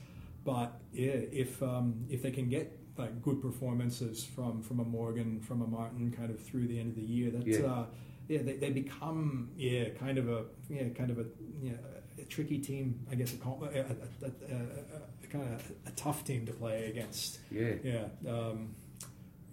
But yeah, if um, if they can get like good performances from from a Morgan, from a Martin, kind of through the end of the year, that's Yeah. uh, yeah, they, they become yeah kind of a yeah kind of a yeah a tricky team, I guess a, a, a, a, kind of a tough team to play against. yeah. Yeah. Um,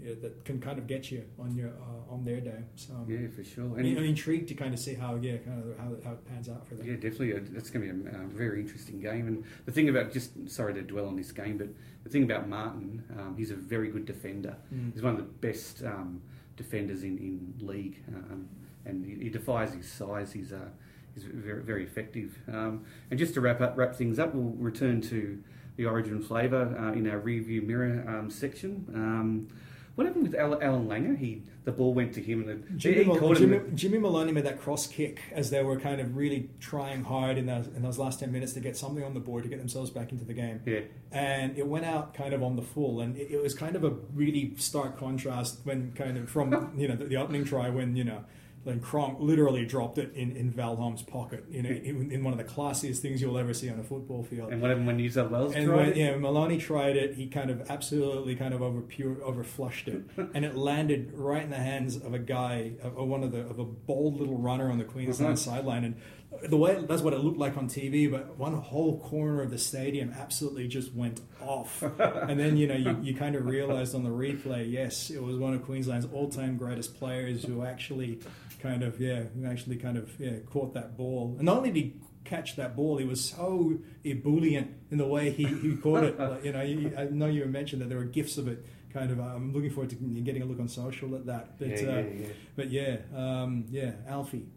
yeah, that can kind of get you on your uh, on their day. So Yeah, for sure. And I'm intrigued to kind of see how yeah, kind of how, how it pans out for them. Yeah, definitely. Uh, It's going to be a uh, very interesting game. And the thing about just sorry to dwell on this game, but the thing about Martin, um, he's a very good defender. Mm. He's one of the best um, defenders in in league, um, and he, he defies his size. He's uh, he's very very effective. Um, and just to wrap up wrap things up, we'll return to the origin flavour uh, in our rearview mirror um, section. Um, what happened with Allan Langer? He the ball went to him, and the, Jimmy, Mal- caught him. Jimmy, Jimmy Maloney made that cross kick as they were kind of really trying hard in those, in those last 10 minutes to get something on the board to get themselves back into the game. yeah, And it went out kind of on the full. And it, it was kind of a really stark contrast when kind of from, you know, the, the opening try when, you know, then Cronk literally dropped it in, in Val pocket, you know, in, in one of the classiest things you'll ever see on a football field. And when New South Wales And tried when it? yeah, Maloney tried it, he kind of absolutely kind of over pure over flushed it, and it landed right in the hands of a guy, of, of one of the of a bold little runner on the Queensland Mhm. sideline, and the way that's what it looked like on TV, but one whole corner of the stadium absolutely just went off, and then you know you, you kind of realized on the replay, yes, it was one of Queensland's all time greatest players who actually kind of yeah, who actually kind of yeah caught that ball, and not only did he catch that ball. He was so ebullient in the way he, he caught it. Like, you know, you, I know you mentioned that there were gifs of it. Kind of, I'm looking forward to getting a look on social at that. But yeah, uh, yeah, yeah. but yeah, um, yeah, Alfie,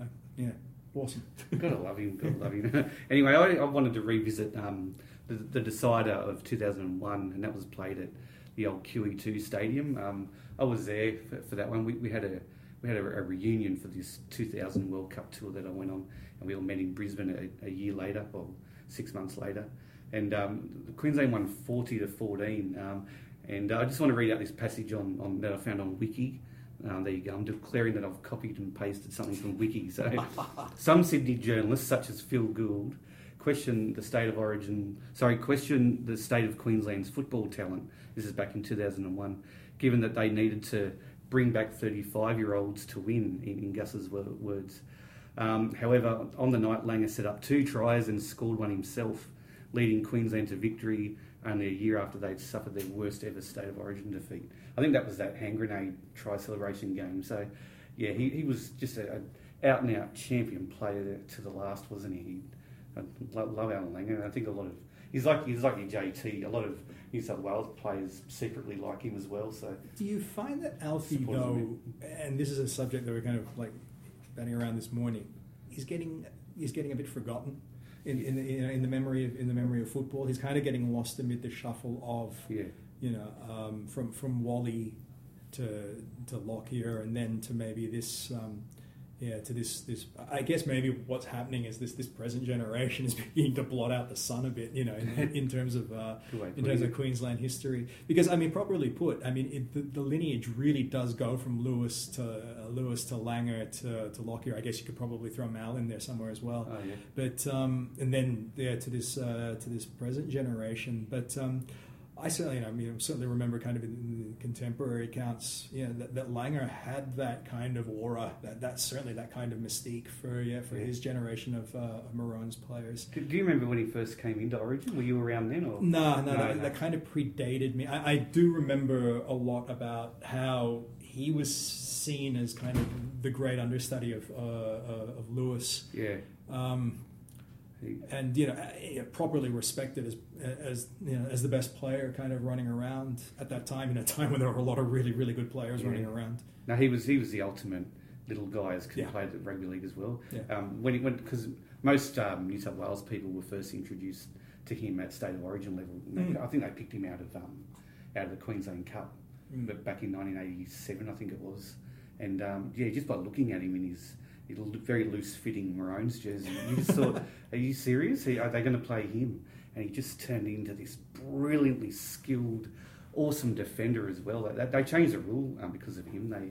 uh, yeah, awesome. Gotta love him. Gotta love him. anyway, I, I wanted to revisit um, the, the decider of 2001, and that was played at the old QE2 Stadium. Um, I was there for, for that one. We, we had a we had a, a reunion for this 2000 World Cup tour that I went on, and we all met in Brisbane a, a year later, or six months later. And um, Queensland won 40 to 14. Um, and I just want to read out this passage on, on that I found on Wiki. Um, there you go. I'm declaring that I've copied and pasted something from Wiki. So, some Sydney journalists, such as Phil Gould, question the state of origin. Sorry, question the state of Queensland's football talent. This is back in 2001, given that they needed to bring back 35-year-olds to win. In, in Gus's wo- words. Um, however, on the night, Langer set up two tries and scored one himself, leading Queensland to victory only a year after they'd suffered their worst ever state of origin defeat. I think that was that hand grenade try celebration game. So, yeah, he, he was just a, a out and out champion player to the last, wasn't he? he I lo- love Allan Langer. I think a lot of he's like he's like your JT. A lot of New South Wales players secretly like him as well. So Do you find that Alfie though, and this is a subject that we're kind of like batting around this morning, he's getting he's getting a bit forgotten in in the, you know, in the memory of in the memory of football. He's kind of getting lost amid the shuffle of yeah, you know um, from from Wally to to Lockyer and then to maybe this. Um, yeah, to this, this. I guess maybe what's happening is this, this present generation is beginning to blot out the sun a bit, you know, in, in terms of uh, good way of in terms of Queensland history. Because I mean, properly put, I mean, it, the, the lineage really does go from Lewis to uh, Lewis to Langer to, to Lockyer. I guess you could probably throw Mal in there somewhere as well. Oh yeah. But um, and then yeah, to this uh, to this present generation. But um, I certainly, I mean, I certainly remember kind of in contemporary accounts, you know, that, that Langer had that kind of aura. That that's certainly that kind of mystique for yeah for Yeah. his generation of, uh, of Maroons players. Do, do you remember when he first came into Origin? Were you around then, or No, no, No, that, no. that kind of predated me. I, I do remember a lot about how he was seen as kind of the great understudy of uh, uh, of Lewis, yeah? um, and you know, uh, properly respected as as you know as the best player, kind of running around at that time in a time when there were a lot of really really good players Yeah. running around. now he was he was the ultimate little guy as Yeah. played at rugby league as well. Yeah. Um, when he went because most um, New South Wales people were first introduced to him at state of origin level. Mm. I think they picked him out of um, out of the Queensland Cup, Mm. but back in 1987, I think it was. And um, yeah, just by looking at him in his, very loose fitting Maroons jersey, you just thought, are you serious? Are they going to play him? And he just turned into this brilliantly skilled, awesome defender as well. They, they changed the rule um, because of him. They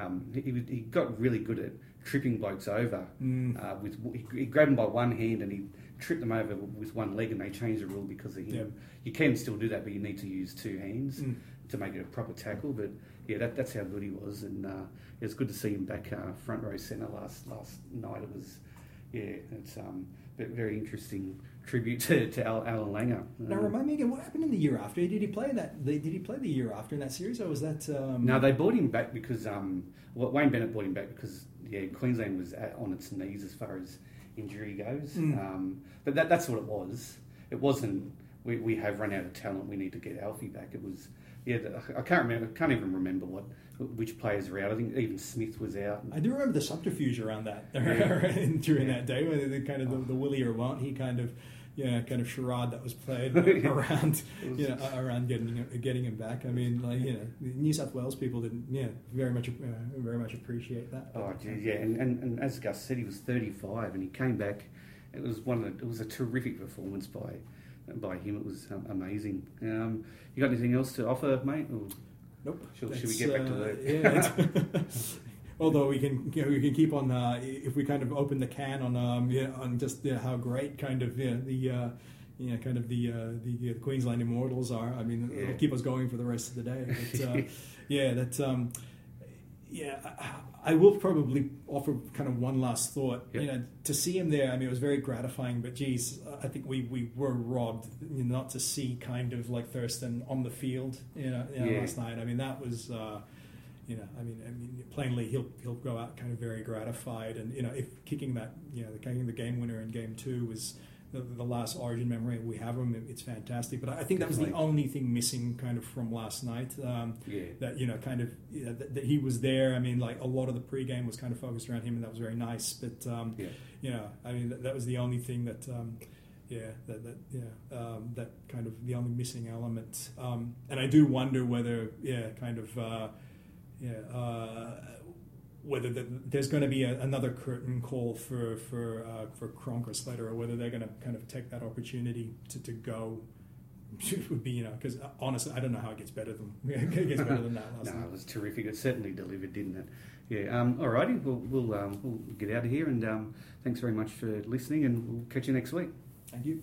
um, he, he got really good at tripping blokes over. Mm. Uh, with he, he grabbed them by one hand and he tripped them over with one leg, and they changed the rule because of him. Yep. You can still do that, but you need to use two hands Mm. to make it a proper tackle. But yeah, that, that's how good he was, and uh, it was good to see him back uh, front row centre last last night. It was yeah, it's um, a very interesting tribute to, to Al, Allan Langer. Now Uh, remind me again, what happened in the year after? Did he play in that? Did he play the year after in that series, or was that? Um, No, they brought him back because um, well, Wayne Bennett brought him back because yeah, Queensland was at, on its knees as far as injury goes. Mm. Um, but that, that's what it was. It wasn't. We, we have run out of talent. We need to get Alfie back. It was. Yeah, I can't remember. I can't even remember what which players were out. I think even Smith was out. I do remember the subterfuge around that Yeah. during Yeah. that day, when the kind of the, the Willie or won't he kind of yeah kind of charade that was played Yeah. around you know around getting him- getting him back. I mean, like you know, the New South Wales people didn't yeah very much uh, very much appreciate that. Oh, yeah, and, and, and as Gus said, he was 35 and he came back. It was one of the, it was a terrific performance by by him. It was um, amazing. Um, you got anything else to offer, mate? Or Nope. Should- should we That's, get back to uh, work? yeah. it's- although we can you know, we can keep on uh, if we kind of open the can on um, yeah, on just yeah, how great kind of yeah, the uh, you know, kind of the uh, the uh, Queensland Immortals are. I mean, Yeah. it'll keep us going for the rest of the day. But, uh, yeah, that. Um, yeah, I, I will probably offer kind of one last thought. Yep. You know, to see him there, I mean, it was very gratifying. But geez, I think we, we were robbed you know, not to see kind of like Thurston on the field. You know, you know, Yeah. last night. I mean, that was. Uh, you know, I mean, I mean, plainly he'll he'll go out kind of very gratified, and you know, if kicking that, you know, kicking the game winner in game two was the, the last Origin memory we have him, it's fantastic. But I think that was the only thing missing kind of from last night. Um, Yeah. that you know, kind of you know, that, that he was there. I mean, like a lot of the pregame was kind of focused around him, and that was very nice. But um, Yeah. you know, I mean, that, that was the only thing that. Um, yeah, that, that yeah, um, that kind of the only missing element, um, and I do wonder whether, yeah, kind of, uh, yeah, uh, whether the, there's going to be a, another curtain call for for uh, for Cronk or Slater, or whether they're going to kind of take that opportunity to, to go. would be you know because honestly, I don't know how it gets better than it gets better than that last No, it was terrific. It certainly delivered, didn't it? Yeah. Um, alrighty, we'll we'll, um, we'll get out of here, and um, thanks very much for listening, and we'll catch you next week. Thank you.